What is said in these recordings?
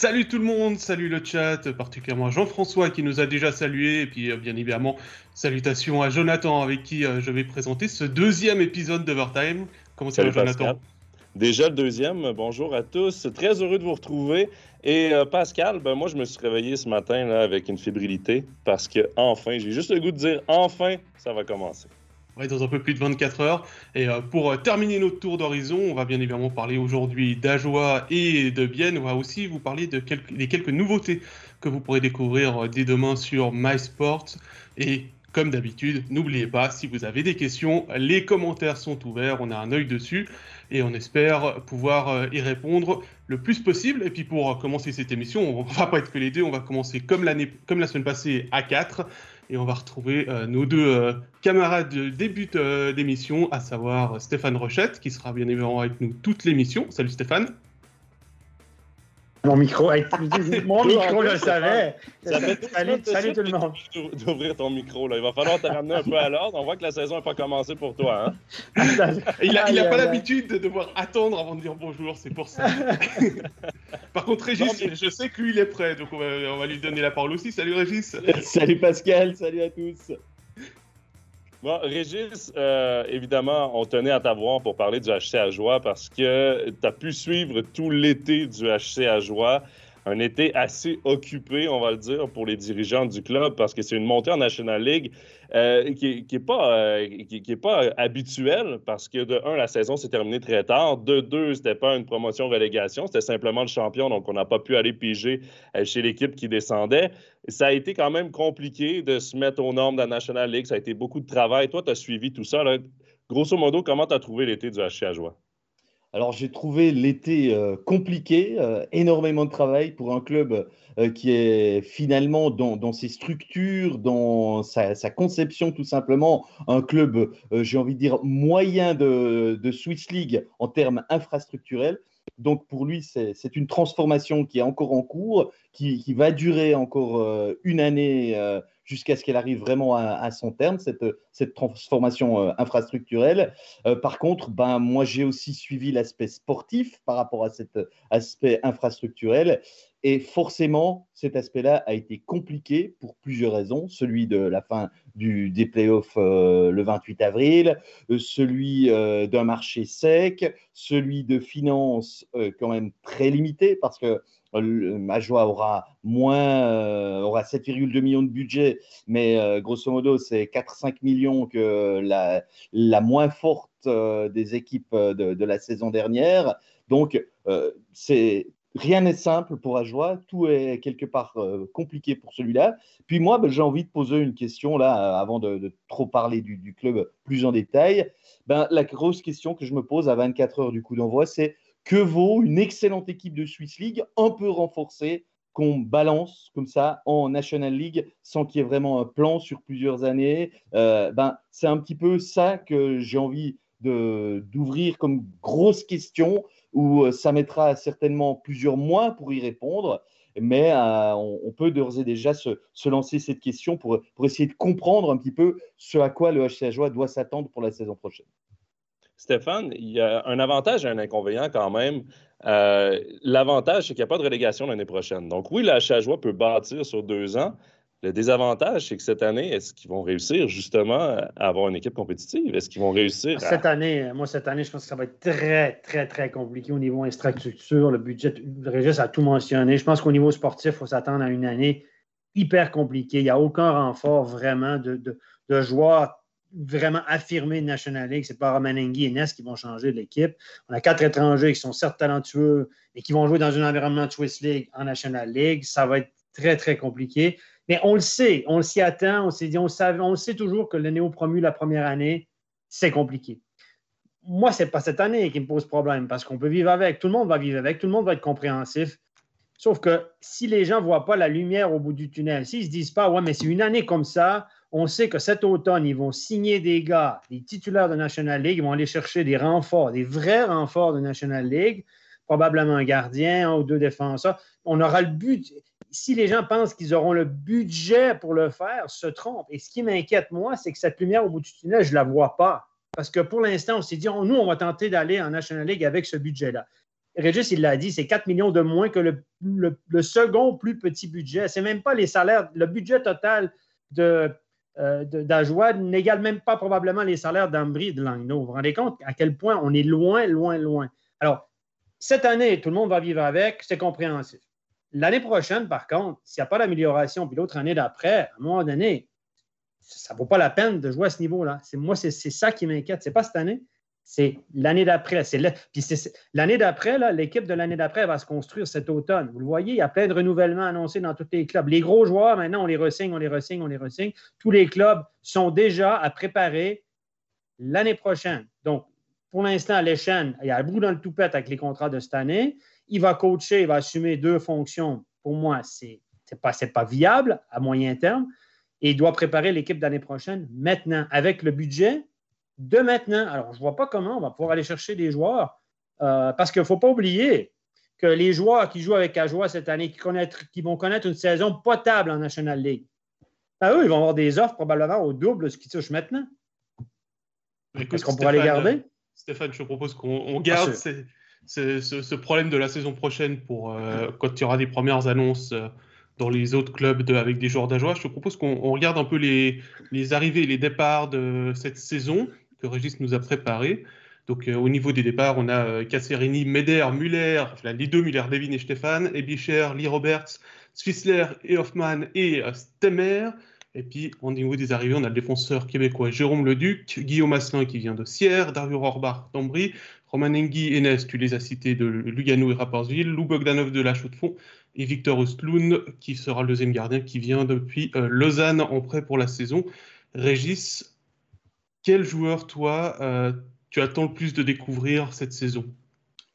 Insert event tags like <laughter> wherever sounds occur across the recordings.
Salut tout le monde, salut le chat, particulièrement Jean-François qui nous a déjà salué, et puis euh, bien évidemment, salutations à Jonathan avec qui euh, je vais présenter ce deuxième épisode d'Overtime. Comment ça va Jonathan? Déjà le deuxième, bonjour à tous, très heureux de vous retrouver. Et euh, Pascal, ben moi je me suis réveillé ce matin là, avec une fébrilité parce que enfin, j'ai juste le goût de dire enfin, ça va commencer dans un peu plus de 24 heures. Et euh, pour euh, terminer notre tour d'horizon, on va bien évidemment parler aujourd'hui d'Ajoie et de Bienne. On va aussi vous parler de des quelques nouveautés que vous pourrez découvrir euh, dès demain sur MySports. Et comme d'habitude, n'oubliez pas, si vous avez des questions, les commentaires sont ouverts, on a un œil dessus et on espère pouvoir y répondre le plus possible. Et puis pour commencer cette émission, on va pas être que les deux, on va commencer comme, comme la semaine passée à 4 et on va retrouver euh, nos deux euh, camarades de début euh, d'émission, à savoir Stéphane Rochette, qui sera bien évidemment avec nous toute l'émission. Salut Stéphane. Mon micro, <laughs> mon micro, je le savais. salut, salut tout le monde. D'ouvrir ton micro, là. Il va falloir te ramener un peu à l'ordre. On voit que la saison n'a pas commencé pour toi. Hein? <laughs> il n'a a pas l'habitude de devoir attendre avant de dire bonjour, c'est pour ça. <laughs> Par contre, Régis, je sais que lui, il est prêt, donc on va, on va lui donner la parole aussi. Salut Régis. Salut Pascal, salut à tous. Bon, Régis, euh, évidemment, on tenait à t'avoir pour parler du HC à Joie parce que tu as pu suivre tout l'été du HC à Joie un été assez occupé, on va le dire, pour les dirigeants du club, parce que c'est une montée en National League euh, qui n'est pas, euh, pas habituelle, parce que de un, la saison s'est terminée très tard. De deux, c'était pas une promotion-relégation, c'était simplement le champion, donc on n'a pas pu aller piger euh, chez l'équipe qui descendait. Ça a été quand même compliqué de se mettre aux normes de la National League. Ça a été beaucoup de travail. Toi, tu as suivi tout ça. Grosso modo, comment tu as trouvé l'été du HC? Alors j'ai trouvé l'été euh, compliqué, euh, énormément de travail pour un club euh, qui est finalement dans, ses structures, dans sa, conception tout simplement, un club, j'ai envie de dire, moyen de, de Swiss League en termes infrastructurels. Donc pour lui, c'est une transformation qui est encore en cours, qui, qui va durer encore une année jusqu'à ce qu'elle arrive vraiment à, son terme, cette, transformation euh, infrastructurelle. Euh, par contre, ben, moi, j'ai aussi suivi l'aspect sportif par rapport à cet aspect infrastructurel. Et forcément, cet aspect-là a été compliqué pour plusieurs raisons. Celui de la fin des playoffs euh, le 28 avril, celui d'un marché sec, celui de finances quand même très limité parce que Majoa aura moins, euh, aura 7,2 millions de budget, mais euh, grosso modo, c'est 4-5 millions que la, la moins forte euh, des équipes de, la saison dernière. Donc, c'est rien n'est simple pour Ajoa, tout est quelque part compliqué pour celui-là. Puis moi, ben, j'ai envie de poser une question là, avant de, trop parler du, du, club plus en détail. Ben, la grosse question que je me pose à 24 heures du coup d'envoi, c'est que vaut une excellente équipe de Swiss League, un peu renforcée, qu'on balance comme ça en National League sans qu'il y ait vraiment un plan sur plusieurs années. Euh, ben, c'est un petit peu ça que j'ai envie d'ouvrir comme grosse question où euh, ça mettra certainement plusieurs mois pour y répondre. Mais euh, on, peut d'ores et déjà se, lancer cette question pour, pour essayer de comprendre un petit peu ce à quoi le HCA doit s'attendre pour la saison prochaine. Stéphane, il y a un avantage et un inconvénient quand même. Euh, l'avantage, c'est qu'il n'y a pas de relégation l'année prochaine. Donc oui, la Chajois peut bâtir sur deux ans. Le désavantage, c'est que cette année, est-ce qu'ils vont réussir justement à avoir une équipe compétitive? Est-ce qu'ils vont réussir? Cette année, moi, cette année, je pense que ça va être très, très, très compliqué au niveau infrastructure. Le budget, Régis a tout mentionné. Je pense qu'au niveau sportif, il faut s'attendre à une année hyper compliquée. Il n'y a aucun renfort vraiment de, de, de joueurs vraiment affirmer National League. Ce n'est pas Romanenghi et Ness qui vont changer l'équipe. On a quatre étrangers qui sont certes talentueux et qui vont jouer dans un environnement de Swiss League en National League. Ça va être très, très compliqué. Mais on le sait, on s'y attend, on s'est dit, on, savait, sait toujours que le néo-promu la première année, c'est compliqué. Moi, ce n'est pas cette année qui me pose problème parce qu'on peut vivre avec. Tout le monde va vivre avec, tout le monde va être compréhensif. Sauf que si les gens ne voient pas la lumière au bout du tunnel, s'ils ne se disent pas, ouais, mais c'est une année comme ça, on sait que cet automne, ils vont signer des gars, des titulaires de National League, ils vont aller chercher des renforts, des vrais renforts de National League, probablement un gardien, ou deux défenseurs. On aura le but. Si les gens pensent qu'ils auront le budget pour le faire, se trompent. Et ce qui m'inquiète, moi, c'est que cette lumière au bout du tunnel, je ne la vois pas. Parce que pour l'instant, on s'est dit, nous, on va tenter d'aller en National League avec ce budget-là. Régis, il l'a dit, c'est 4 millions de moins que le, second plus petit budget. C'est même pas les salaires. Le budget total de, euh, n'égale même pas probablement les salaires d'Ambry de Langnau. Vous vous rendez compte à quel point on est loin, loin, loin. Alors, cette année, tout le monde va vivre avec, c'est compréhensif. L'année prochaine, par contre, s'il n'y a pas d'amélioration, puis l'autre année d'après, à un moment donné, ça ne vaut pas la peine de jouer à ce niveau-là. Moi, c'est ça qui m'inquiète. Ce n'est pas cette année, c'est l'année d'après. Puis l'année d'après, l'équipe de l'année d'après va se construire cet automne. Vous le voyez, il y a plein de renouvellements annoncés dans tous les clubs. Les gros joueurs, maintenant, on les ressigne, on les ressigne, on les ressigne. Tous les clubs sont déjà à préparer l'année prochaine. Donc, pour l'instant, Lechen, il y a un bout dans le toupette avec les contrats de cette année. Il va coacher, il va assumer deux fonctions. Pour moi, ce n'est pas, pas viable à moyen terme. Et il doit préparer l'équipe d'année prochaine maintenant avec le budget de maintenant. Alors, je ne vois pas comment on va pouvoir aller chercher des joueurs euh, parce qu'il ne faut pas oublier que les joueurs qui jouent avec Ajoie cette année, qui, vont connaître une saison potable en National League, ben, eux, ils vont avoir des offres probablement au double de ce qu'ils touchent maintenant. Est-ce qu'on pourra les garder? Stéphane, je te propose qu'on garde ce, problème de la saison prochaine pour euh, quand il y aura des premières annonces. Euh, dans les autres clubs avec des joueurs d'Ajoie. Je te propose qu'on regarde un peu les, les, arrivées et les départs de cette saison que Régis nous a préparé. Donc, euh, au niveau des départs, on a euh, Casserini, Meder, Muller, les deux Muller, Devin et Stéphane, Ebicher, Lee Roberts, Swissler et Hoffman et euh, Stemmer. Et puis, au niveau des arrivées, on a le défenseur québécois Jérôme Leduc, Guillaume Asselin qui vient de Sierre, Dario Rorbach d'Ambry, Roman Engi, Enes, tu les as cités, de Lugano et Rapperswil, Lou Bogdanov de La Chaux-de-Fonds et Victor Ostloun qui sera le deuxième gardien qui vient depuis Lausanne en prêt pour la saison. Régis, quel joueur, toi, euh, tu attends le plus de découvrir cette saison?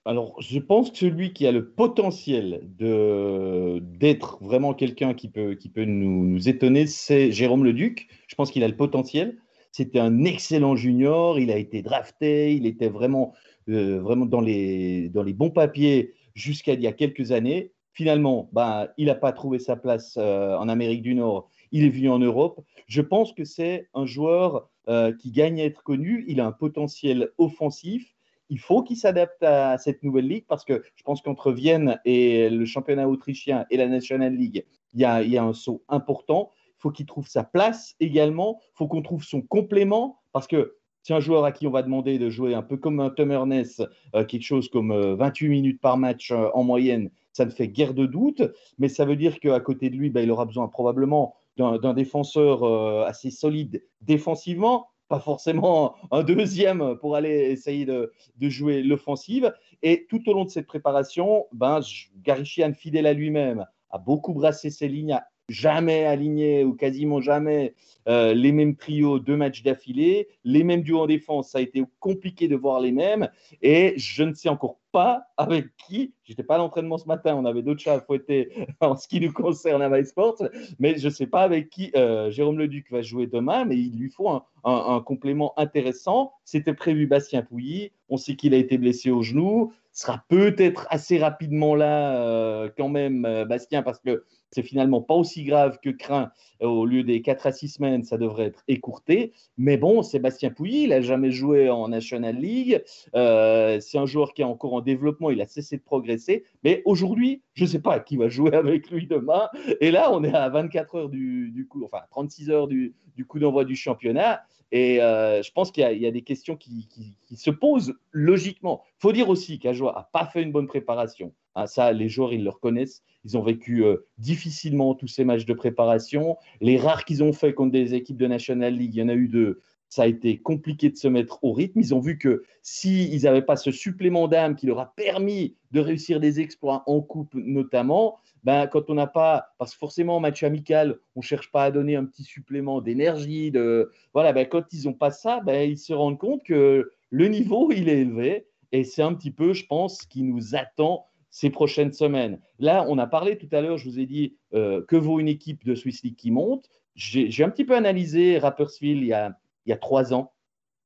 Alors, je pense que celui qui a le potentiel d'être vraiment quelqu'un qui peut, qui peut nous, étonner, c'est Jérôme Leduc. Je pense qu'il a le potentiel. C'était un excellent junior. Il a été drafté. Il était vraiment, euh, vraiment dans, les, dans les bons papiers jusqu'à il y a quelques années. Finalement, ben, il n'a pas trouvé sa place euh, en Amérique du Nord. Il est venu en Europe. Je pense que c'est un joueur euh, qui gagne à être connu. Il a un potentiel offensif. Il faut qu'il s'adapte à cette nouvelle ligue parce que je pense qu'entre Vienne et le championnat autrichien et la National League, il y a, un saut important. Il faut qu'il trouve sa place également. Il faut qu'on trouve son complément parce que c'est un joueur à qui on va demander de jouer un peu comme un Tom Ernest, euh, quelque chose comme 28 euh, minutes par match en moyenne, ça ne fait guère de doute, mais ça veut dire qu'à côté de lui, ben, il aura besoin probablement d'un défenseur euh, assez solide défensivement, pas forcément un deuxième pour aller essayer de, jouer l'offensive. Et tout au long de cette préparation, ben, Garichian, fidèle à lui-même, a beaucoup brassé ses lignes, jamais aligné ou quasiment jamais euh, les mêmes trios, deux matchs d'affilée, les mêmes duos en défense. Ça a été compliqué de voir les mêmes. Et je ne sais encore pas avec qui. J'étais pas à l'entraînement ce matin. On avait d'autres chats à fouetter <laughs> en ce qui nous concerne à MySports. Mais je ne sais pas avec qui euh, Jérôme Leduc va jouer demain. Mais il lui faut un, complément intéressant. C'était prévu Bastien Pouilly. On sait qu'il a été blessé au genou. sera peut-être assez rapidement là euh, quand même, Bastien, parce que c'est finalement pas aussi grave que craint. Euh, au lieu des 4 à 6 semaines, ça devrait être écourté. Mais bon, Sébastien Pouilly, il n'a jamais joué en National League. Euh, c'est un joueur qui est encore en développement. Il a cessé de progresser. Mais aujourd'hui, je ne sais pas qui va jouer <laughs> avec lui demain. Et là, on est à 24 heures du, coup, enfin 36 heures du, coup d'envoi du championnat. Et euh, je pense qu'il y, a des questions qui, se posent logiquement. Il faut dire aussi qu'Ajoa n'a pas fait une bonne préparation. Ça, les joueurs, ils le reconnaissent. Ils ont vécu euh, difficilement tous ces matchs de préparation. Les rares qu'ils ont fait contre des équipes de National League, il y en a eu deux. Ça a été compliqué de se mettre au rythme. Ils ont vu que s'ils n'avaient pas ce supplément d'âme qui leur a permis de réussir des exploits en coupe notamment, ben, quand on n'a pas, parce que forcément en match amical, on ne cherche pas à donner un petit supplément d'énergie. De, voilà, ben, quand ils n'ont pas ça, ben, ils se rendent compte que le niveau, il est élevé. Et c'est un petit peu, je pense, ce qui nous attend ces prochaines semaines. Là, on a parlé tout à l'heure, je vous ai dit euh, que vaut une équipe de Swiss League qui monte. J'ai un petit peu analysé Rapperswil il y a, trois ans.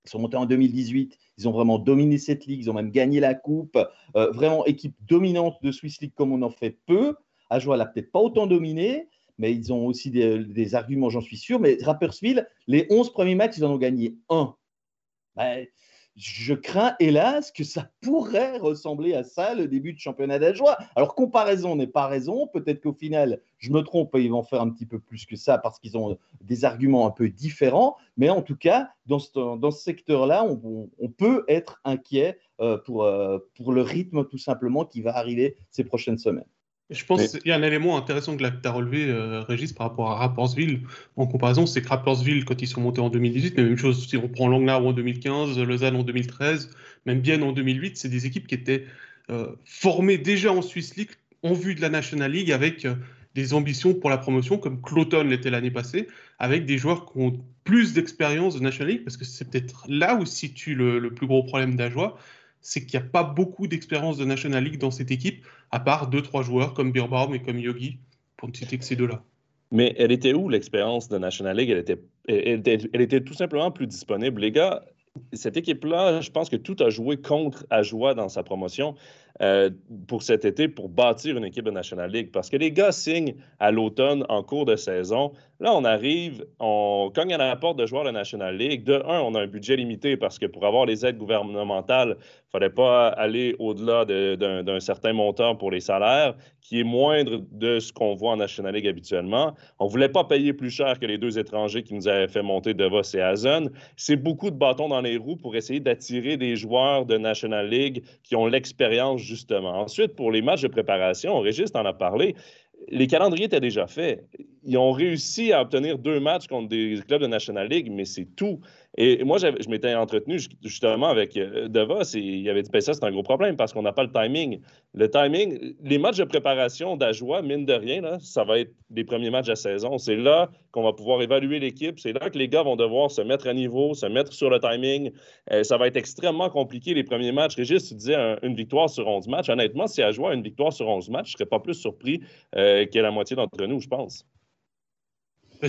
Ils sont montés en 2018. Ils ont vraiment dominé cette ligue. Ils ont même gagné la coupe. Euh, vraiment équipe dominante de Swiss League comme on en fait peu. Ajoa l'a peut-être pas autant dominé, mais ils ont aussi des, arguments, j'en suis sûr. Mais Rapperswil, les 11 premiers matchs, ils en ont gagné un. Ben, je crains hélas que ça <laughs> pourrait ressembler à ça le début de championnat d'Ajoie. Alors comparaison n'est pas raison, peut-être qu'au final je me trompe et ils vont faire un petit peu plus que ça parce qu'ils ont des arguments un peu différents, mais en tout cas dans ce, secteur-là on, peut être inquiet euh, euh, pour le rythme tout simplement qui va arriver ces prochaines semaines. Je pense qu'il y a un élément intéressant que tu as relevé, euh, Régis, par rapport à Rappersville en comparaison, c'est que Rappersville, quand ils sont montés en 2018, mais même chose si on prend Langnau en 2015, Lausanne en 2013, même Bienne en 2008, c'est des équipes qui étaient euh, formées déjà en Swiss League en vue de la National League avec euh, des ambitions pour la promotion, comme Cloton l'était l'année passée, avec des joueurs qui ont plus d'expérience de National League, parce que c'est peut-être là où se situe le, le plus gros problème d'Ajoie c'est qu'il n'y a pas beaucoup d'expérience de National League dans cette équipe, à part deux, trois joueurs comme Birbaum et comme Yogi, pour ne citer que ces deux-là. Mais elle était où l'expérience de National League? Elle était, elle, était, elle était, tout simplement plus disponible. Les gars, cette équipe-là, je pense que tout a joué contre Ajoie dans sa promotion. Euh, pour cet été pour bâtir une équipe de National League. Parce que les gars signent à l'automne en cours de saison. Là, on arrive, on cogne à la porte de joueurs de National League. De un, on a un budget limité parce que pour avoir les aides gouvernementales, il ne fallait pas aller au-delà d'un certain montant pour les salaires, qui est moindre de ce qu'on voit en National League habituellement. On ne voulait pas payer plus cher que les deux étrangers qui nous avaient fait monter Devos et Hazen. C'est beaucoup de bâtons dans les roues pour essayer d'attirer des joueurs de National League qui ont l'expérience justement. Ensuite, pour les matchs de préparation, Régis en a parlé, les calendriers étaient déjà faits. Ils ont réussi à obtenir deux matchs contre des clubs de National League, mais c'est tout. Et moi, je m'étais entretenu justement avec euh, Devos et il avait dit ben ça, c'est un gros problème parce qu'on n'a pas le timing. Le timing, les matchs de préparation d'Ajoie, mine de rien, là, ça va être les premiers matchs de la saison. C'est là qu'on va pouvoir évaluer l'équipe. C'est là que les gars vont devoir se mettre à niveau, se mettre sur le timing. Euh, ça va être extrêmement compliqué les premiers matchs. Régis, tu disais une victoire sur 11 matchs. Honnêtement, si Ajoie a une victoire sur 11 matchs, je ne serais pas plus surpris euh, que la moitié d'entre nous, je pense.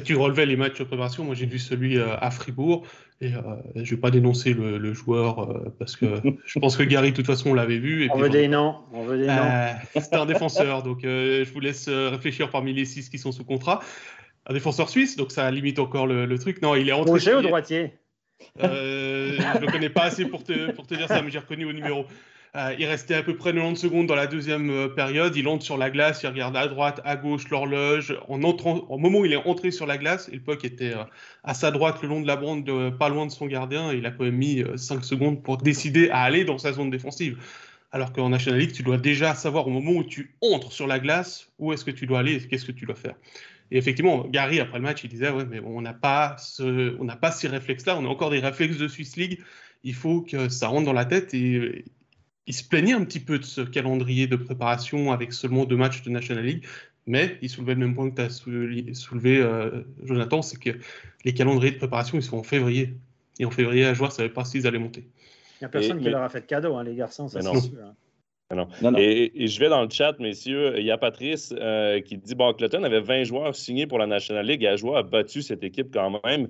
Tu relevais les matchs de préparation. Moi, j'ai vu celui euh, à Fribourg. Et euh, je ne vais pas dénoncer le, joueur euh, parce que je pense que Gary, de toute façon, on l'avait vu. on, veut des noms. on veut des noms. C'était un défenseur. donc, je vous laisse réfléchir parmi les six qui sont sous contrat. Un défenseur suisse. Donc, ça limite encore le, truc. Non, il est rentré. Gaucher ou droitier? Je ne le connais pas assez pour te, pour te dire ça, mais j'ai reconnu au numéro. Euh, il restait à peu près 90 secondes dans la deuxième euh, période. Il entre sur la glace, il regarde à droite, à gauche l'horloge. En entrant, au moment où il est entré sur la glace, et le puck était euh, à sa droite le long de la bande, pas loin de son gardien. il a quand même mis 5 secondes pour décider à aller dans sa zone défensive. Alors qu'en National League, tu dois déjà savoir au moment où tu entres sur la glace où est-ce que tu dois aller et qu'est-ce que tu dois faire. Et effectivement, Gary, après le match, il disait Ouais, mais on n'a pas, pas ces réflexes-là, on a encore des réflexes de Swiss League. Il faut que ça rentre dans la tête et, il se plaignait un petit peu de ce calendrier de préparation avec seulement deux matchs de National League, mais il soulevait le même point que tu as soulevé, euh, Jonathan, c'est que les calendriers de préparation, ils sont en février. Et en février, à joueur, ne savait pas s'ils allaient monter. Il n'y a personne qui leur a fait de cadeau, hein, les garçons, ça c'est sûr. Hein. Non. Et, je vais dans le chat, messieurs. Il y a Patrice euh, qui dit bon, Cloton avait 20 joueurs signés pour la National League et Ajoie a battu cette équipe quand même.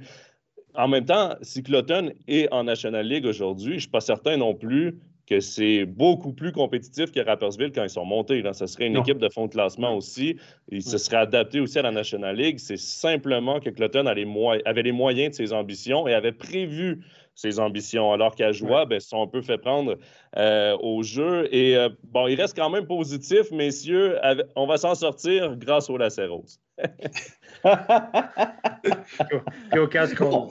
En même temps, si Cloton est en National League aujourd'hui, je ne suis pas certain non plus que c'est beaucoup plus compétitif que Rappersville quand ils sont montés. Là. Ce serait une équipe de fond de classement aussi. Il se serait adapté aussi à la National League. C'est simplement que Cloton avait les moyens de ses ambitions et avait prévu ses ambitions, alors qu'à Joie, ben, sont un peu fait prendre euh, au jeu. Et euh, bon, il reste quand même positif, messieurs. On va s'en sortir grâce au Lacerose. Au casque. Non,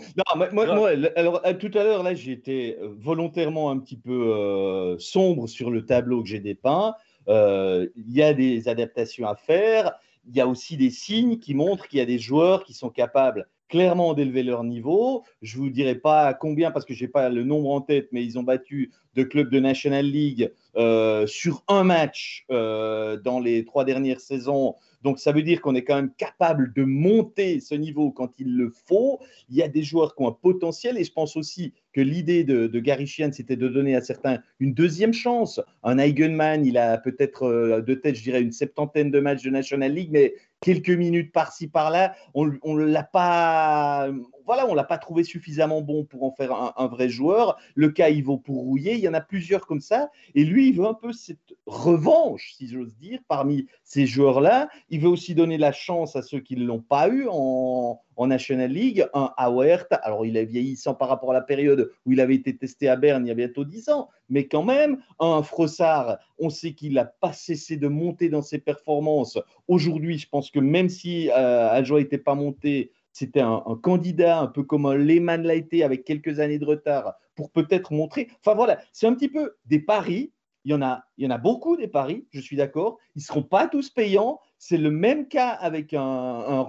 moi, alors, tout à l'heure, là, j'ai été volontairement un petit peu euh, sombre sur le tableau que j'ai dépeint. Euh, il y a des adaptations à faire. Il y a aussi des signes qui montrent qu'il y a des joueurs qui sont capables clairement d'élever leur niveau. Je ne vous dirai pas combien parce que je n'ai pas le nombre en tête, mais ils ont battu deux clubs de National League euh, sur un match dans les trois dernières saisons donc ça veut dire qu'on est quand même capable de monter ce niveau quand il le faut. Il y a des joueurs qui ont un potentiel et je pense aussi que l'idée de, Gary Sheehan, c'était de donner à certains une deuxième chance. Un Eigenman, il a peut-être euh, de tête, je dirais, une septantaine de matchs de National League, mais quelques minutes par-ci par-là, on ne l'a pas voilà, on l'a pas trouvé suffisamment bon pour en faire un, vrai joueur. Le cas Ivo pour rouiller, il y en a plusieurs comme ça. Et lui, il veut un peu cette revanche, si j'ose dire, parmi ces joueurs-là. Il veut aussi donner la chance à ceux qui ne l'ont pas eu en, National League. Un Auert, alors il est vieillissant par rapport à la période où il avait été testé à Berne il y a bientôt 10 ans, mais quand même, un Frossard, on sait qu'il n'a pas cessé de monter dans ses performances. Aujourd'hui, je pense que même si euh, Ajoa n'était pas monté, c'était un, candidat un peu comme un Lehman l'a été avec quelques années de retard pour peut-être montrer. Enfin voilà, c'est un petit peu des paris. Il y, en a, beaucoup des paris, je suis d'accord. Ils ne seront pas tous payants. C'est le même cas avec un, un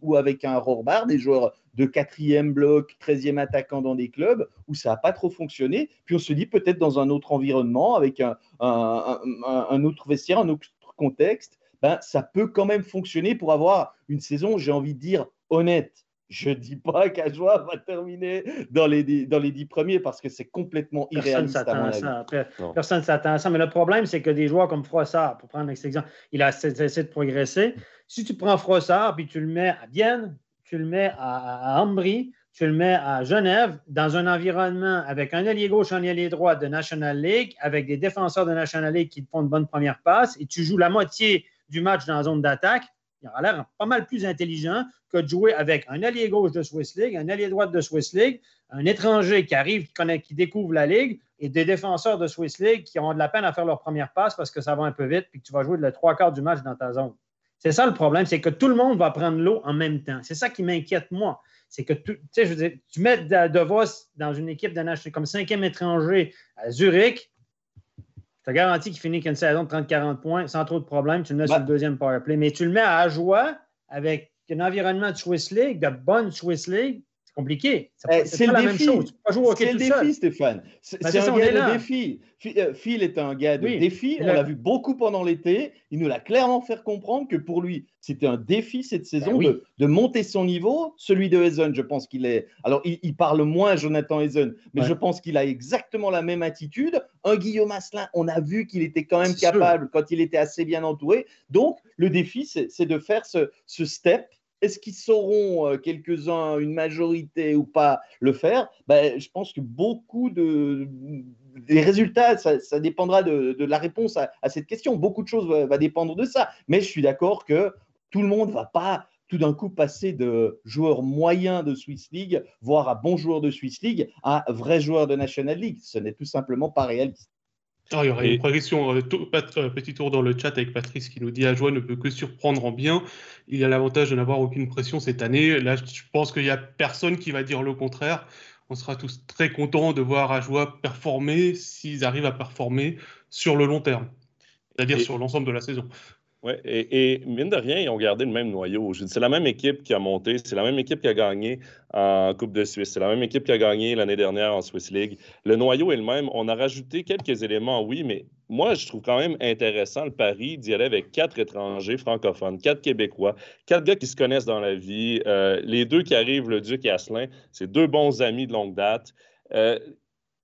ou avec un Rorbar, des joueurs de quatrième bloc, treizième attaquant dans des clubs où ça n'a pas trop fonctionné. Puis on se dit peut-être dans un autre environnement, avec un, un autre vestiaire, un autre contexte, ben, ça peut quand même fonctionner pour avoir une saison, j'ai envie de dire, honnête. Je ne dis pas <laughs> qu'Ajoie va terminer dans les, dans les dix premiers parce que c'est complètement irréaliste. Personne ne s'attend à ça. Mais le problème, c'est que des joueurs comme Froissart, pour prendre l'exemple, il a cessé de progresser. Si tu prends Froissart puis tu le mets à Vienne, tu le mets à, à Ambry, tu le mets à Genève, dans un environnement avec un allié gauche, un allié droit de National League, avec des défenseurs de National League qui te font une bonne première passe, et tu joues la moitié du match dans la zone d'attaque, il aura l'air pas mal plus intelligent que de jouer avec un allié gauche de Swiss League, un allié droite de Swiss League, un étranger qui arrive, qui, connaît, qui découvre la Ligue, et des défenseurs de Swiss League qui ont de la peine à faire leur première passe parce que ça va un peu vite, puis que tu vas jouer le trois quarts du match dans ta zone. C'est ça le problème, c'est que tout le monde va prendre l'eau en même temps. C'est ça qui m'inquiète, moi. C'est que tu mets De, Vos dans une équipe de comme cinquième étranger à Zurich, je te garantis qu'il finit avec une saison de 30-40 points sans trop de problèmes. Tu le mets sur le deuxième powerplay. Mais tu le mets à Ajoie avec un environnement de Swiss League, de bonne Swiss League, compliqué. Eh, c'est le, défi. C'est le défi, Stéphane. C'est ben, un gars de défi. Euh, Phil est un gars de défi. On l'a vu beaucoup pendant l'été. Il nous l'a clairement fait comprendre que pour lui, c'était un défi cette ben saison de, monter son niveau. Celui de Hazen, je pense qu'il est. Alors, il, parle moins, Jonathan Hazen, mais je pense qu'il a exactement la même attitude. Un Guillaume Asselin, on a vu qu'il était quand même capable quand il était assez bien entouré. Donc, le défi, c'est de faire ce, ce step est-ce qu'ils sauront, euh, quelques-uns, une majorité ou pas, le faire? Ben, Je pense que beaucoup de, des résultats, ça, dépendra de, la réponse à, cette question. Beaucoup de choses vont va dépendre de ça. Mais je suis d'accord que tout le monde ne va pas tout d'un coup passer de joueur moyen de Swiss League, voire à bon joueur de Swiss League, à vrai joueur de National League. Ce n'est tout simplement pas réaliste. Ah, il y aurait une progression. Euh, euh, petit tour dans le chat avec Patrice qui nous dit Ajoie ne peut que surprendre en bien. Il a l'avantage de n'avoir aucune pression cette année. Là, je pense qu'il n'y a personne qui va dire le contraire. On sera tous très contents de voir Ajoie performer s'ils arrivent à performer sur le long terme, c'est-à-dire sur l'ensemble de la saison. Oui, et, mine de rien, ils ont gardé le même noyau. C'est la même équipe qui a monté, c'est la même équipe qui a gagné en Coupe de Suisse, c'est la même équipe qui a gagné l'année dernière en Swiss League. Le noyau est le même. On a rajouté quelques éléments, oui, mais moi, je trouve quand même intéressant le pari d'y aller avec quatre étrangers francophones, quatre Québécois, quatre gars qui se connaissent dans la vie. Euh, les deux qui arrivent, le Duc et Asselin, c'est deux bons amis de longue date. Euh,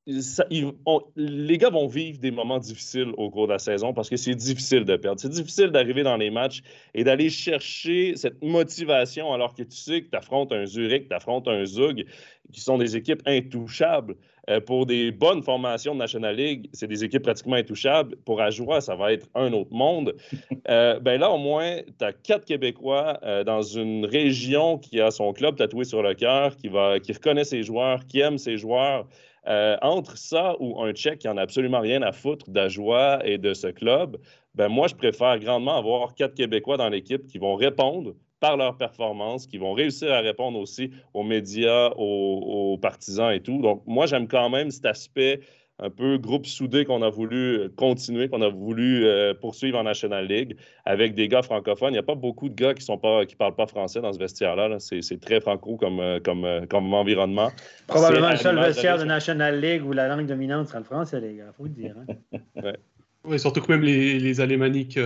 les gars vont vivre des moments difficiles au cours de la saison parce que c'est difficile de perdre. C'est difficile d'arriver dans les matchs et d'aller chercher cette motivation alors que tu sais que tu affrontes un Zurich, tu affrontes un Zug, qui sont des équipes intouchables. Euh, pour des bonnes formations de National League, c'est des équipes pratiquement intouchables. Pour Ajoie, ça va être un autre monde. <laughs> Euh, ben là, au moins, tu as quatre Québécois euh, dans une région qui a son club tatoué sur le cœur, qui, qui reconnaît ses joueurs, qui aime ses joueurs. Euh, entre ça ou un Tchèque qui en a absolument rien à foutre d'Ajoie et de ce club, ben moi, je préfère grandement avoir quatre Québécois dans l'équipe qui vont répondre par leur performance, qui vont réussir à répondre aussi aux médias, aux partisans et tout. Donc, moi, j'aime quand même cet aspect un peu groupe soudé qu'on a voulu continuer, qu'on a voulu euh, poursuivre en National League avec des gars francophones. Il n'y a pas beaucoup de gars qui ne qui parlent pas français dans ce vestiaire-là. C'est très franco comme, euh, comme, euh, comme environnement. Probablement le seul vestiaire de, National League où la langue dominante sera le français, les gars, il faut le dire. Hein. <laughs> Oui, surtout que même les, les alémaniques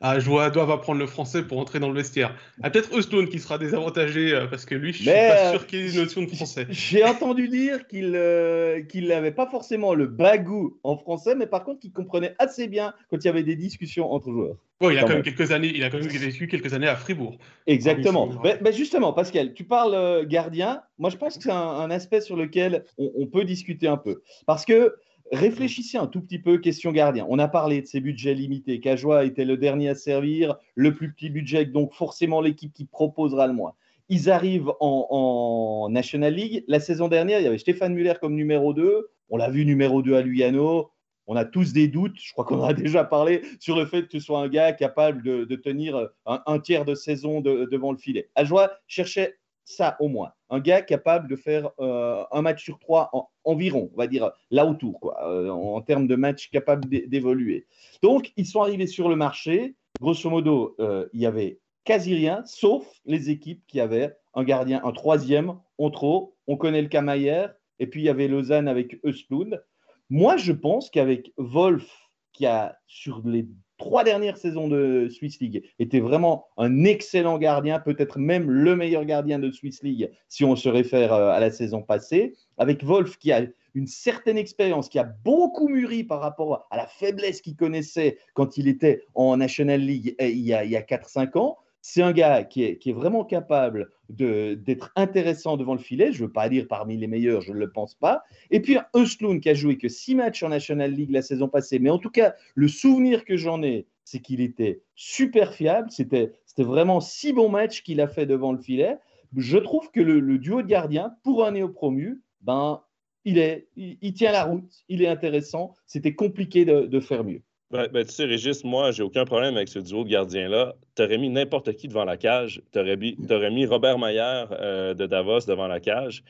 Ah, je vois, doivent apprendre le français pour entrer dans le vestiaire. Ah, peut-être Euston qui sera désavantagé euh, parce que lui, je suis pas sûr qu'il ait une notion de français. <laughs> J'ai entendu dire qu'il euh, n'avait pas forcément le bagou en français, mais par contre qu'il comprenait assez bien quand il y avait des discussions entre joueurs. Bon, il a quand, même quelques années, il a quand même vécu quelques années à Fribourg. Exactement. Mais, justement, Pascal, tu parles euh, gardien. Moi, je pense que c'est un, aspect sur lequel on, peut discuter un peu, parce que Réfléchissez un tout petit peu, question gardien. On a parlé de ces budgets limités. Cajois était le dernier à servir, le plus petit budget, donc forcément l'équipe qui proposera le moins. Ils arrivent en, National League. La saison dernière, il y avait Stéphane Muller comme numéro 2. On l'a vu numéro 2 à Lugano. On a tous des doutes, je crois qu'on en a déjà parlé, sur le fait que tu sois un gars capable de, tenir un, tiers de saison devant le filet. Ajoie cherchait ça au moins. Un gars capable de faire euh, un match sur trois environ, on va dire là autour, quoi, euh, en termes de match capable d'évoluer. Donc, ils sont arrivés sur le marché. Grosso modo, euh, il y avait quasi rien, sauf les équipes qui avaient un gardien, un troisième en trop. On connaît le Camayer, et puis il y avait Lausanne avec Östlund. Moi, je pense qu'avec Wolf, qui a sur les trois dernières saisons de Swiss League, était vraiment un excellent gardien, peut-être même le meilleur gardien de Swiss League si on se réfère euh, à la saison passée, avec Wolf qui a une certaine expérience, qui a beaucoup mûri par rapport à la faiblesse qu'il connaissait quand il était en National League eh, il y a, a 4-5 ans. C'est un gars qui est, vraiment capable d'être intéressant devant le filet. Je ne veux pas dire parmi les meilleurs, je ne le pense pas. Et puis Östlund qui a joué que six matchs en National League la saison passée. Mais en tout cas, le souvenir que j'en ai, c'est qu'il était super fiable. C'était vraiment six bons matchs qu'il a fait devant le filet. Je trouve que le, duo de gardiens, pour un néo-promu, ben, il, il, tient la route, il est intéressant. C'était compliqué de faire mieux. Ben, ben, tu sais, Régis, moi, j'ai aucun problème avec ce duo de gardiens-là. Tu aurais mis n'importe qui devant la cage. Tu aurais, mis Robert Mayer euh, de Davos devant la cage.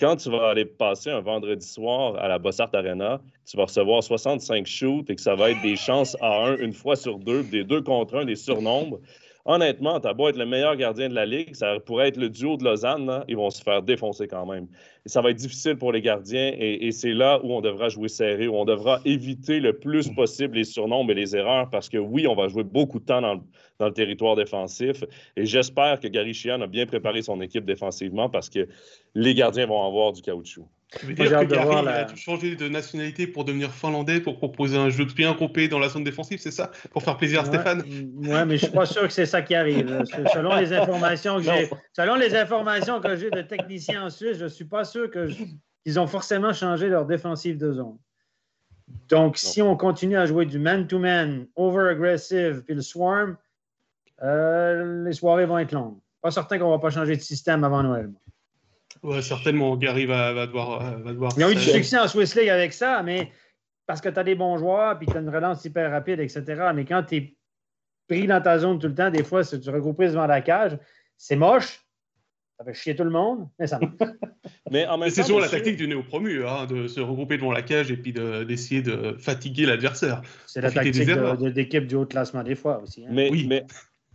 Quand tu vas aller passer un vendredi soir à la Bossart Arena, tu vas recevoir 65 shoots et que ça va être des chances à un une fois sur deux, des deux contre un, des surnombres honnêtement, t'as beau être le meilleur gardien de la Ligue, ça pourrait être le duo de Lausanne, ils vont se faire défoncer quand même. Et ça va être difficile pour les gardiens et, c'est là où on devra jouer serré, où on devra éviter le plus possible les surnombres et les erreurs parce que oui, on va jouer beaucoup de temps dans le, territoire défensif et j'espère que Gary Sheehan a bien préparé son équipe défensivement parce que les gardiens vont avoir du caoutchouc. Tu veux dire que Gary a changé de nationalité pour devenir finlandais pour proposer un jeu de bien groupé dans la zone défensive, c'est ça? Pour faire plaisir à Stéphane? Oui, mais je suis pas sûr que c'est ça qui arrive. Selon les informations que j'ai, selon les informations que j'ai de techniciens en Suisse, je suis pas sûr qu'ils ont forcément changé leur défensive de zone. Donc, si on continue à jouer du man-to-man, over-aggressive, puis le swarm, euh, les soirées vont être longues. Pas certain qu'on va pas changer de système avant Noël. Ouais, certainement, Gary va, va, devoir, euh, va devoir. Ils ont eu du succès en Swiss League avec ça, mais parce que tu as des bons joueurs, puis tu as une relance hyper rapide, etc. Mais quand tu es pris dans ta zone tout le temps, des fois, si tu regroupes devant la cage, c'est moche. Ça fait chier tout le monde, mais ça marche. <laughs> mais c'est souvent la tactique du néo-promu, hein, de se regrouper devant la cage et puis d'essayer de, fatiguer l'adversaire. C'est la tactique d'équipe du haut classement des fois aussi. Hein. Mais, oui. mais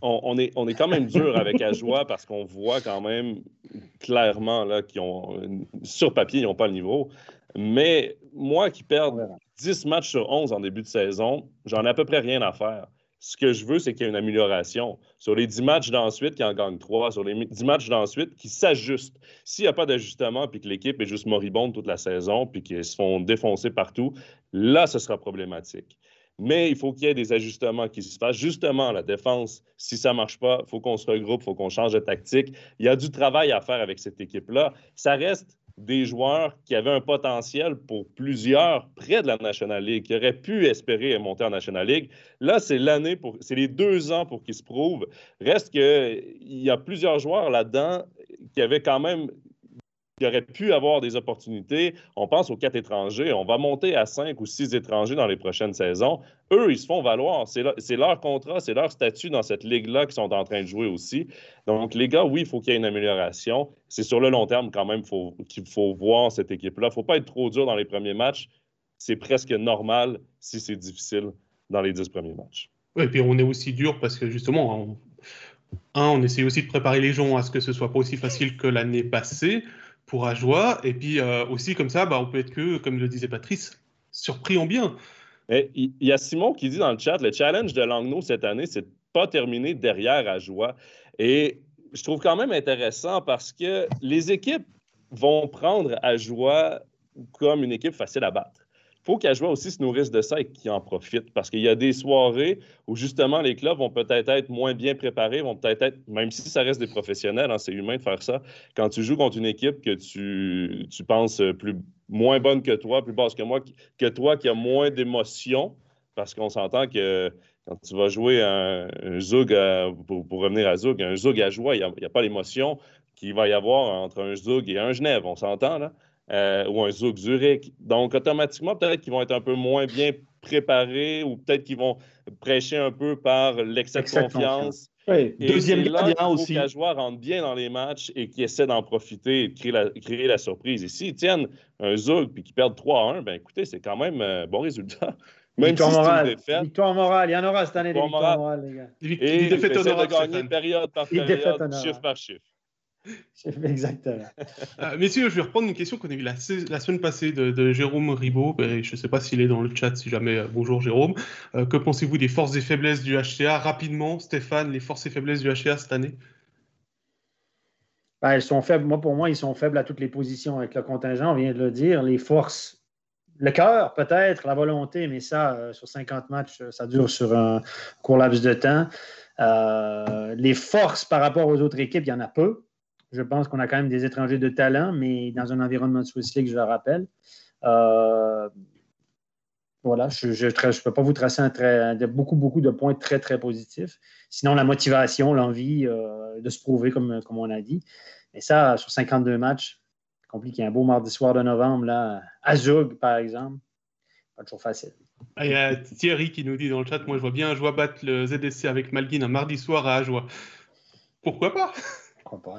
on, est, on est quand même dur avec Ajoie parce qu'on voit quand même clairement là, qu'ils ont, sur papier, ils n'ont pas le niveau. Mais moi qui perds 10 matchs sur 11 en début de saison, j'en ai à peu près rien à faire. Ce que je veux, c'est qu'il y ait une amélioration. Sur les 10 matchs d'ensuite, qui en gagnent 3, sur les 10 matchs d'ensuite, qui s'ajustent. S'il n'y a pas d'ajustement, puis que l'équipe est juste moribonde toute la saison, puis qu'ils se font défoncer partout, là, ce sera problématique. Mais il faut qu'il y ait des ajustements qui se fassent. Justement, la défense, si ça ne marche pas, il faut qu'on se regroupe, il faut qu'on change de tactique. Il y a du travail à faire avec cette équipe-là. Ça reste des joueurs qui avaient un potentiel pour plusieurs près de la National League, qui auraient pu espérer monter en National League. Là, c'est l'année pour, c'est les deux ans pour qu'ils se prouvent. Reste qu'il y a plusieurs joueurs là-dedans qui avaient quand même qui aurait pu avoir des opportunités. On pense aux quatre étrangers. On va monter à cinq ou six étrangers dans les prochaines saisons. Eux, ils se font valoir. C'est leur contrat, c'est leur statut dans cette ligue-là qu'ils sont en train de jouer aussi. Donc, les gars, oui, il faut qu'il y ait une amélioration. C'est sur le long terme quand même qu'il faut voir cette équipe-là. Il ne faut pas être trop dur dans les premiers matchs. C'est presque normal si c'est difficile dans les dix premiers matchs. Oui, et puis on est aussi dur parce que justement, on, un, on essaie aussi de préparer les gens à ce que ce soit pas aussi facile que l'année passée pour Ajoie. Et puis euh, aussi, comme ça, bah, on peut être que, comme le disait Patrice, surpris en bien. Il y a Simon qui dit dans le chat le challenge de Langnau cette année, c'est de pas terminé derrière à joie. Et je trouve quand même intéressant parce que les équipes vont prendre à joie comme une équipe facile à battre faut qu'Ajoie aussi se nourrisse de ça et qu'ils en profitent. Parce qu'il y a des soirées où justement les clubs vont peut-être être moins bien préparés, vont peut-être être, même si ça reste des professionnels, hein, c'est humain de faire ça. Quand tu joues contre une équipe que tu, tu penses plus, moins bonne que toi, plus basse que moi, que toi, qui a moins d'émotions, parce qu'on s'entend que quand tu vas jouer un, Zug, pour, revenir à Zug, un Zug à joie, il n'y a, a, pas l'émotion qu'il va y avoir entre un Zug et un Genève, on s'entend là? Euh, ou un Zug Zurich. Donc, automatiquement, peut-être qu'ils vont être un peu moins bien préparés ou peut-être qu'ils vont prêcher un peu par l'excès de confiance. Oui. Deuxième là, il aussi. qu'un joueur rentre bien dans les matchs et qui essaie d'en profiter et de créer la, créer la surprise. Et s'ils tiennent un Zug puis qu'ils perdent 3 1, ben écoutez, c'est quand même un bon résultat. <laughs> Même victoire si morale. Défaite, victoire morale. Il y en aura cette année des victoires morales, les gars. Et des défaites de gagner période par période, chiffre par chiffre. <laughs> Exactement. Euh, messieurs, je vais reprendre une question qu'on a eue la, semaine passée de, Jérôme Ribaud. Je ne sais pas s'il est dans le chat, si jamais. Euh, bonjour Jérôme. Euh, que pensez-vous des forces et faiblesses du HCA Rapidement, Stéphane, les forces et faiblesses du HCA cette année? Ben, Elles sont faibles. Moi, pour moi, ils sont faibles à toutes les positions avec le contingent, on vient de le dire. Les forces, le cœur, peut-être, la volonté, mais ça, sur 50 matchs, ça dure sur un court laps de temps. les forces par rapport aux autres équipes, il y en a peu. Je pense qu'on a quand même des étrangers de talent, mais dans un environnement de Swiss League, je le rappelle. Euh, voilà, je ne peux pas vous tracer beaucoup, beaucoup de points très, très positifs. Sinon, la motivation, l'envie euh, de se prouver, comme, on a dit. Et ça, sur 52 matchs, compliqué. Un beau mardi soir de novembre, là, à Zug, par exemple, pas toujours facile. Ah, il y a Thierry qui nous dit dans le chat, moi je vois bien Ajoie battre le ZSC avec Malguin un mardi soir à Ajoie. Pourquoi pas?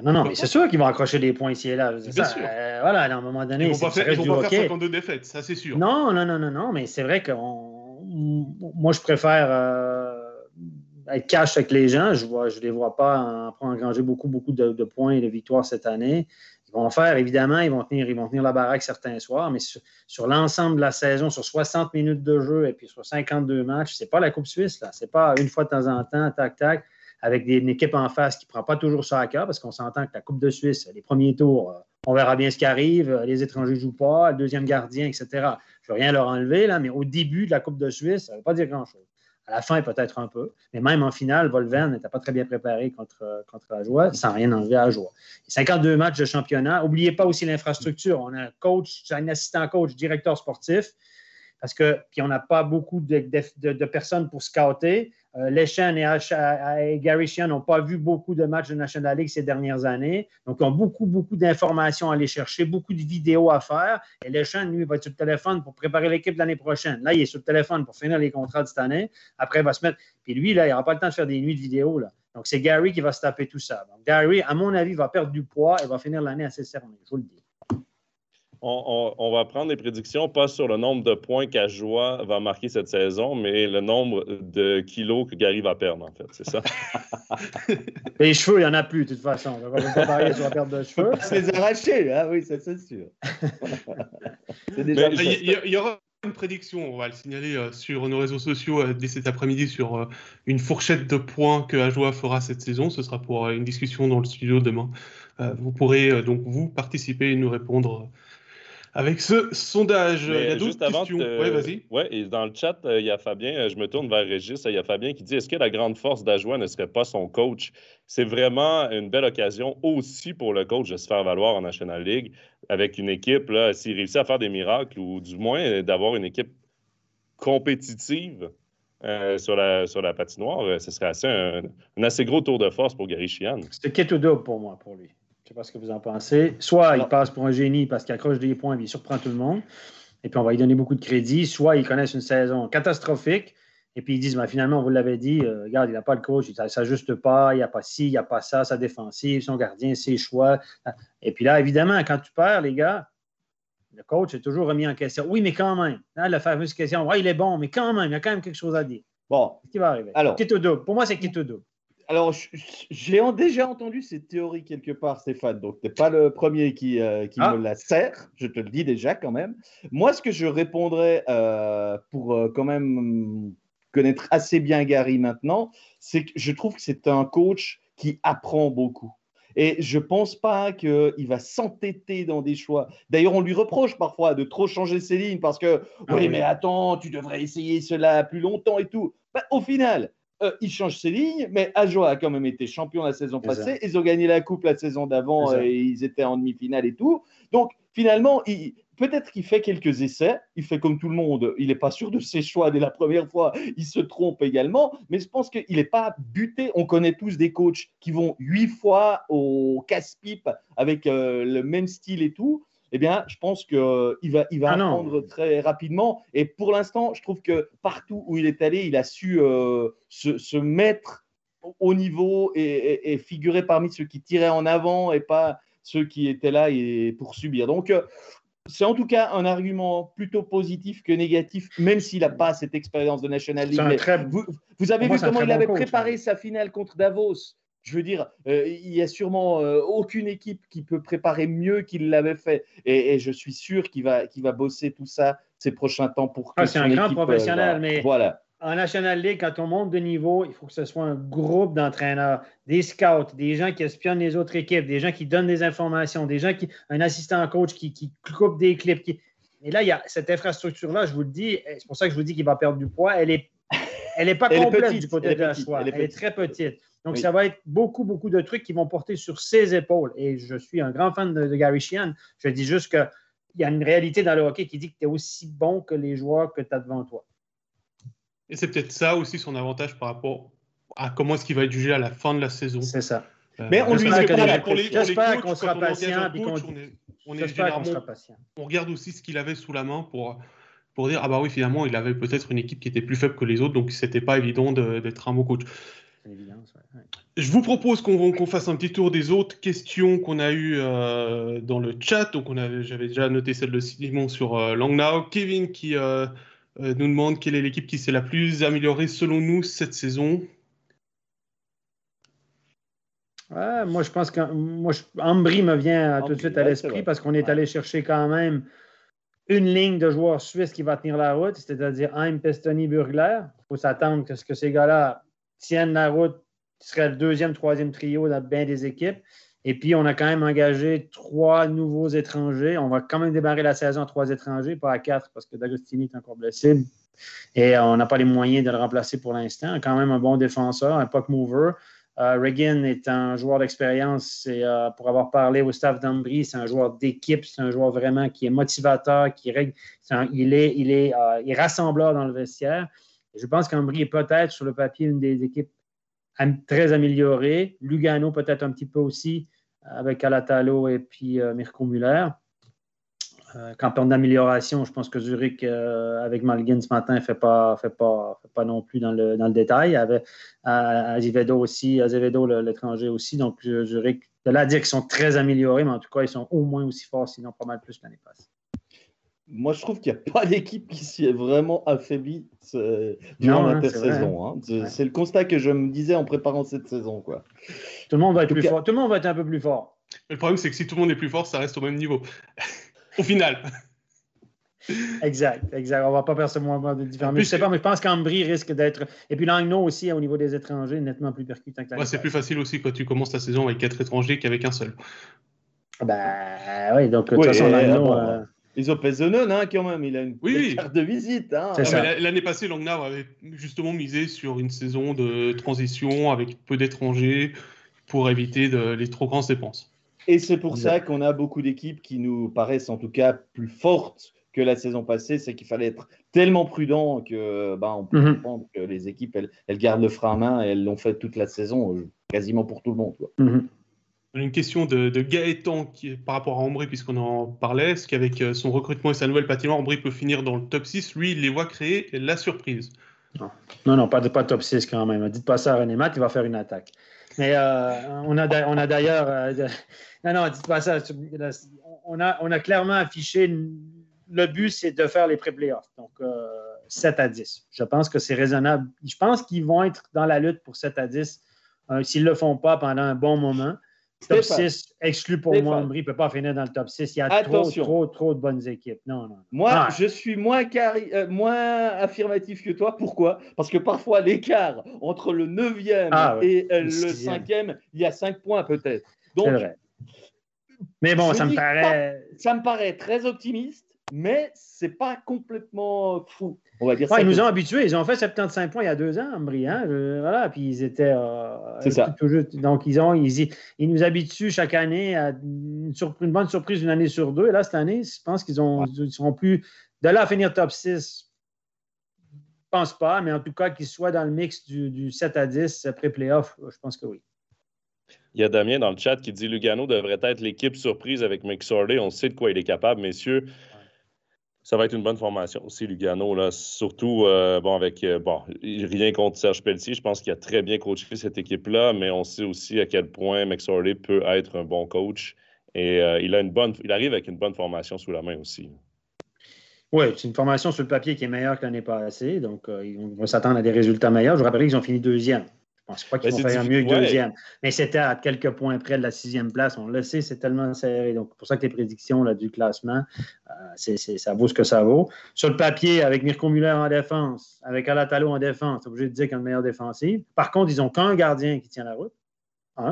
Non, non, mais c'est sûr qu'ils vont accrocher des points ici et là. Euh, voilà, à un moment donné. Ils vont pas, faire, vont pas faire 52 défaites, ça c'est sûr. Non, non, non, non, non, mais c'est vrai que moi je préfère euh, être cash avec les gens. Je ne je les vois pas en, engranger beaucoup, beaucoup de, points et de victoires cette année. Ils vont faire, évidemment, ils vont tenir, ils vont tenir la baraque certains soirs, mais sur, l'ensemble de la saison, sur 60 minutes de jeu et puis sur 52 matchs, c'est pas la Coupe Suisse, là. C'est pas une fois de temps en temps, tac, tac avec une équipe en face qui ne prend pas toujours ça à cœur, parce qu'on s'entend que la Coupe de Suisse, les premiers tours, euh, on verra bien ce qui arrive, euh, les étrangers ne jouent pas, le deuxième gardien, etc. Je ne veux rien leur enlever, là, mais au début de la Coupe de Suisse, ça ne veut pas dire grand-chose. À la fin, peut-être un peu, mais même en finale, Volverne n'était pas très bien préparé contre, euh, contre la joie, sans rien enlever à la joie. 52 matchs de championnat. N'oubliez pas aussi l'infrastructure. On a un coach, un assistant coach, directeur sportif, parce que puis on n'a pas beaucoup de, personnes pour scouter. Euh, Leschen et, Gary Sheehan n'ont pas vu beaucoup de matchs de National League ces dernières années. Donc, ils ont beaucoup, beaucoup d'informations à aller chercher, beaucoup de vidéos à faire. Et Leschen, lui, va être sur le téléphone pour préparer l'équipe l'année prochaine. Là, il est sur le téléphone pour finir les contrats de cette année. Après, il va se mettre. Puis lui, là, il n'aura pas le temps de faire des nuits de vidéos. Donc, c'est Gary qui va se taper tout ça. Donc, Gary, à mon avis, va perdre du poids et va finir l'année assez cerné. Je vous le dis on, va prendre des prédictions, pas sur le nombre de points qu'Ajoie va marquer cette saison, mais le nombre de kilos que Gary va perdre, en fait. C'est ça. <laughs> les cheveux, il n'y en a plus, de toute façon. On va pas parler sur la perte de cheveux. C'est les arracher, ah oui, c'est sûr. <laughs> il, y, aura une prédiction, on va le signaler euh, sur nos réseaux sociaux euh, dès cet après-midi sur euh, une fourchette de points que Ajoa fera cette saison. Ce sera pour une discussion dans le studio demain. vous pourrez donc vous participer et nous répondre avec ce sondage. il y a juste avant, questions. Oui, vas-y. Oui, et dans le chat, euh, il y a Fabien, euh, je me tourne vers Régis, il y a Fabien qui dit est-ce que la grande force d'Ajoie ne serait pas son coach? C'est vraiment une belle occasion aussi pour le coach de se faire valoir en National League avec une équipe, s'il réussit à faire des miracles ou du moins euh, d'avoir une équipe compétitive. sur, la, sur la patinoire, ce serait assez un, assez gros tour de force pour Gary Sheehan. C'est quête double pour moi, pour lui. Je ne sais pas ce que vous en pensez. Soit il passe pour un génie parce qu'il accroche des points et il surprend tout le monde, et puis on va lui donner beaucoup de crédit. Soit ils connaissent une saison catastrophique, et puis ils disent ben, finalement, on vous l'avait dit, euh, regarde, il n'a pas le coach, ça ne s'ajuste pas, il n'y a pas ci, il n'y a pas ça, sa défensive, son gardien, ses choix. Et puis là, évidemment, quand tu perds, les gars, le coach est toujours remis en question. Oui, mais quand même. Hein, la fameuse question, ouais, il est bon, mais quand même, il y a quand même quelque chose à dire. Bon. Qu'est-ce qui va arriver? Alors, Pour moi, c'est double alors, j'ai déjà entendu cette théorie quelque part, Stéphane. Donc, tu n'es pas le premier qui, euh, ah. me la sert. Je te le dis déjà quand même. Moi, ce que je répondrais euh, pour euh, quand même connaître assez bien Gary maintenant, c'est que je trouve que c'est un coach qui apprend beaucoup. Et je ne pense pas qu'il va s'entêter dans des choix. D'ailleurs, on lui reproche parfois de trop changer ses lignes parce que, ah oui, mais attends, tu devrais essayer cela plus longtemps et tout. Bah, au final, euh, il change ses lignes, mais Ajoa a quand même été champion la saison passée. Ils ont gagné la coupe la saison d'avant et ils étaient en demi-finale et tout. Donc, finalement, il, Peut-être qu'il fait quelques essais, il fait comme tout le monde, il n'est pas sûr de ses choix dès la première fois, il se trompe également, mais je pense qu'il n'est pas buté. On connaît tous des coachs qui vont huit fois au casse-pipe avec euh, le même style et tout. Eh bien, je pense qu'il euh, va, il va ah apprendre très rapidement. Et pour l'instant, je trouve que partout où il est allé, il a su euh, se, mettre au niveau et, et, figurer parmi ceux qui tiraient en avant et pas ceux qui étaient là et pour subir. Donc, c'est en tout cas un argument plutôt positif que négatif, même s'il n'a pas cette expérience de National League. Vous, avez vu comment il avait préparé sa finale contre Davos? Je veux dire, euh, il n'y a sûrement euh, aucune équipe qui peut préparer mieux qu'il l'avait fait. Et, je suis sûr qu'il va, va bosser tout ça ces prochains temps pour que ah, C'est un grand euh, professionnel, mais voilà en National League, quand on monte de niveau, il faut que ce soit un groupe d'entraîneurs, des scouts, des gens qui espionnent les autres équipes, des gens qui donnent des informations, des gens qui, un assistant coach qui, qui coupe des clips. Et là, il y a cette infrastructure-là, je vous le dis, c'est pour ça que je vous dis qu'il va perdre du poids. Elle n'est elle est pas complète du côté de la Elle, elle, est très petite. Donc, ça va être beaucoup, beaucoup de trucs qui vont porter sur ses épaules. Et je suis un grand fan de, Gary Sheehan. Je dis juste qu'il y a une réalité dans le hockey qui dit que tu es aussi bon que les joueurs que tu as devant toi. Et c'est peut-être ça aussi son avantage par rapport à comment est-ce qu'il va être jugé à la fin de la saison. C'est ça. Euh, mais on lui J'espère qu'on sera patient. on, est, sera patient. on regarde aussi ce qu'il avait sous la main pour, pour dire ah bah oui finalement il avait peut-être une équipe qui était plus faible que les autres donc c'était pas évident d'être un bon coach. Je vous propose qu'on fasse un petit tour des autres questions qu'on a eues euh, dans le chat. Donc, j'avais déjà noté celle de Simon sur euh, Langnau. Kevin qui euh, nous demande quelle est l'équipe qui s'est la plus améliorée selon nous cette saison. moi, je pense qu'Ambry me vient tout de suite à l'esprit parce qu'on est allé chercher quand même une ligne de joueurs suisses qui va tenir la route, c'est-à-dire Heim, Pestoni, Burgler. Il faut s'attendre que, ce que ces gars-là tiennent la route, ce serait le deuxième, troisième trio dans bien des équipes. Et puis, on a quand même engagé trois nouveaux étrangers. On va quand même démarrer la saison à trois étrangers, pas à quatre, parce que D'Agostini est encore blessé. Et on n'a pas les moyens de le remplacer pour l'instant. Quand même un bon défenseur, un puck mover. Euh, Regan est un joueur d'expérience. Euh, pour avoir parlé au staff d'Ambry, c'est un joueur d'équipe. C'est un joueur vraiment qui est motivateur, qui est, euh, il est rassembleur dans le vestiaire. je pense qu'Ambry est peut-être sur le papier une des équipes très amélioré. Lugano peut-être un petit peu aussi avec Alatalo et puis Mirko Muller. Euh, campion d'amélioration, je pense que Zurich, euh, avec Malgin ce matin, ne fait pas, fait, pas, fait pas non plus dans le, dans le détail. Avec Azevedo aussi, Azevedo l'étranger aussi. Donc, Zurich, de là à dire qu'ils sont très améliorés, mais en tout cas, ils sont au moins aussi forts, sinon pas mal plus que l'année passée. Moi, je trouve qu'il n'y a pas <laughs> d'équipe qui s'est vraiment affaiblie durant l'intersaison. Hein. C'est le constat que je me disais en préparant cette saison. Quoi. Tout le monde va être plus fort. Tout le monde va être un peu plus fort. le problème, c'est que si tout le monde est plus fort, ça reste au même niveau. Au final. Exact, exact. On ne va pas faire ce mouvement de différence. je sais pas, mais je pense qu'Ambry risque d'être. Et puis Langno aussi, au niveau des étrangers, nettement plus percutant que ouais, C'est plus facile aussi quand tu commences ta saison avec quatre étrangers qu'avec un seul. Ben oui, donc de toute façon, Langno. Euh, ils ont Pesonen, hein, quand même. Il a une carte de visite. Hein. L'année passée, Langnau avait justement misé sur une saison de transition avec peu d'étrangers pour éviter les trop grandes dépenses. Et c'est pour ça qu'on a beaucoup d'équipes qui nous paraissent en tout cas plus fortes que la saison passée. C'est qu'il fallait être tellement prudent que bah, on peut mhm. comprendre que les équipes, elles, gardent le frein à main et elles l'ont fait toute la saison, euh, quasiment pour tout le monde. Mhm une question de, Gaëtan qui, par rapport à Ambry, puisqu'on en parlait. Est-ce qu'avec euh, son recrutement et sa nouvelle patinoire, Ambry peut finir dans le top 6 Lui, il les voit créer la surprise. Non, non, pas, de, pas top 6 quand même. Dites pas ça à René Matt, il va faire une attaque. Mais euh, on a, d'ailleurs. Euh, <laughs> non, non, dites pas ça. On a, on a clairement affiché. Le but, c'est de faire les pré-playoffs. Donc, 7 à 10. Je pense que c'est raisonnable. Je pense qu'ils vont être dans la lutte pour 7 à 10 s'ils ne le font pas pendant un bon moment. Top 6, exclu pour moi, Ambry, ne peut pas finir dans le top 6. Il y a trop, trop, trop de bonnes équipes. Non, non. Moi, je suis moins, euh, moins affirmatif que toi. Pourquoi? Parce que parfois, l'écart entre le 9e ah et euh, le 5e, il y a 5 points peut-être. Donc, mais bon, ça me paraît. ça me paraît très optimiste, mais c'est pas complètement fou. On va dire ça ils nous ont habitués. Ils ont fait 75 points il y a deux ans, Ambry. Hein? voilà, puis ils étaient. Euh, c'est ça. donc, ils, ont, ils, ils, nous habituent chaque année à une, une, bonne surprise une année sur deux. Et là, cette année, je pense qu'ils ont, seront plus. De là à finir top 6, je ne pense pas, mais en tout cas, qu'ils soient dans le mix du, du 7 à 10 après playoff, je pense que oui. Il y a Damien dans le chat qui dit Lugano devrait être l'équipe surprise avec McSorley. On sait de quoi il est capable, messieurs. Ça va être une bonne formation aussi, Lugano. Là. Surtout, euh, bon, avec euh, bon, rien contre Serge Pelletier. Je pense qu'il a très bien coaché cette équipe-là, mais on sait aussi à quel point McSorley peut être un bon coach. Et euh, il, a une bonne, il arrive avec une bonne formation sous la main aussi. Oui, c'est une formation sur le papier qui est meilleure que l'année passée. Donc, ils vont s'attendre à des résultats meilleurs. Je vous rappelle qu'ils ont fini deuxième. Je ne pense pas qu'ils vont faire mieux que deuxième. Mais c'était à quelques points près de la sixième place. On le sait, c'est tellement serré. Donc, c'est pour ça que les prédictions là, du classement, euh, ça vaut ce que ça vaut. Sur le papier, avec Mirko Muller en défense, avec Alatalo en défense, c'est obligé de dire qu'il y a une meilleure défensive. Par contre, ils n'ont qu'un gardien qui tient la route.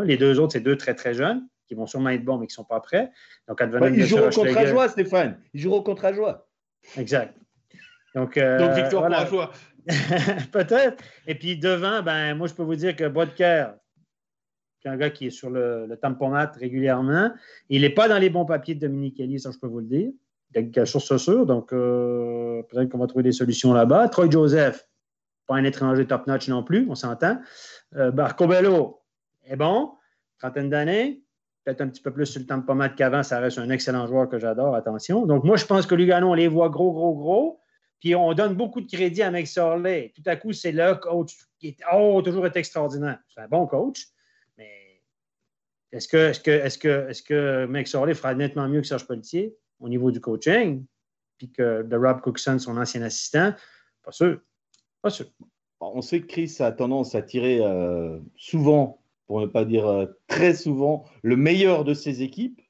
les deux autres, c'est deux très, très jeunes qui vont sûrement être bons, mais qui ne sont pas prêts. Donc, ils joueront contre joie, Stéphane. Ils joueront contre joie. Exact. Donc, euh, Donc victoire pour joie. <laughs> Peut-être. Et puis devant, ben, moi, je peux vous dire que Bodker, qui est un gars qui est sur le, le régulièrement, il n'est pas dans les bons papiers de Dominique Kelly, ça, je peux vous le dire. Il a quelque chose sûr, donc euh, peut-être qu'on va trouver des solutions là-bas. Troy Joseph, pas un étranger top-notch non plus, on s'entend. Euh, Bello est bon, trentaine d'années, peut-être un petit peu plus sur le tamponat qu'avant, ça reste un excellent joueur que j'adore, attention. Donc moi, je pense que Lugano, on les voit gros, gros, gros. Puis on donne beaucoup de crédit à Mike Sorley. Tout à coup, c'est le coach qui est oh, toujours est extraordinaire. C'est un bon coach, mais est-ce que, est-ce Mike Sorley fera nettement mieux que Serge Pelletier au niveau du coaching? Puis que de Rob Cookson, son ancien assistant? Pas sûr. Pas sûr. On sait que Chris a tendance à tirer euh, souvent, pour ne pas dire euh, très souvent, le meilleur de ses équipes.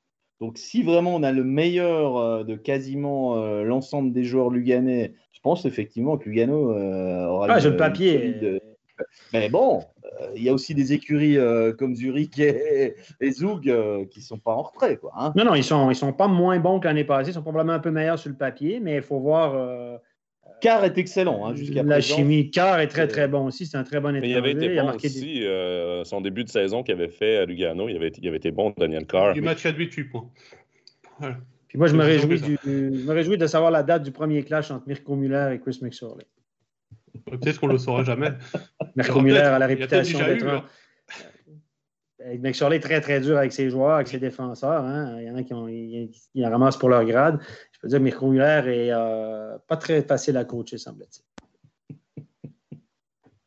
Donc, si vraiment on a le meilleur euh, de quasiment euh, l'ensemble des joueurs luganais, je pense effectivement que Lugano euh, aura. Ah, le papier. Mais bon, il y a aussi des écuries comme Zurich et, Zug qui ne sont pas en retrait. Quoi, hein. Non, non, ils ne sont, ils sont pas moins bons que l'année passée. Ils sont probablement un peu meilleurs sur le papier, mais il faut voir Carr est excellent hein, jusqu'à La chimie, Carr est très très bon aussi. C'est un très bon étranger. il avait été bon aussi, euh, son début de saison qu'il avait fait à Lugano, il avait, il avait été bon, Daniel Carr. Du match à 8 points. Puis moi, je me, réjouis du, je me réjouis de savoir la date du premier clash entre Mirko Muller et Chris McSorley. Peut-être qu'on ne le saura jamais. Mirko Muller a la réputation d'être un... McSorley est très très dur avec ses joueurs, avec ses défenseurs. Hein. Il y en a qui ont, ils, ils ramassent pour leur grade. Je peux dire, Mirko Muller est euh, pas très facile à coacher, semble-t-il.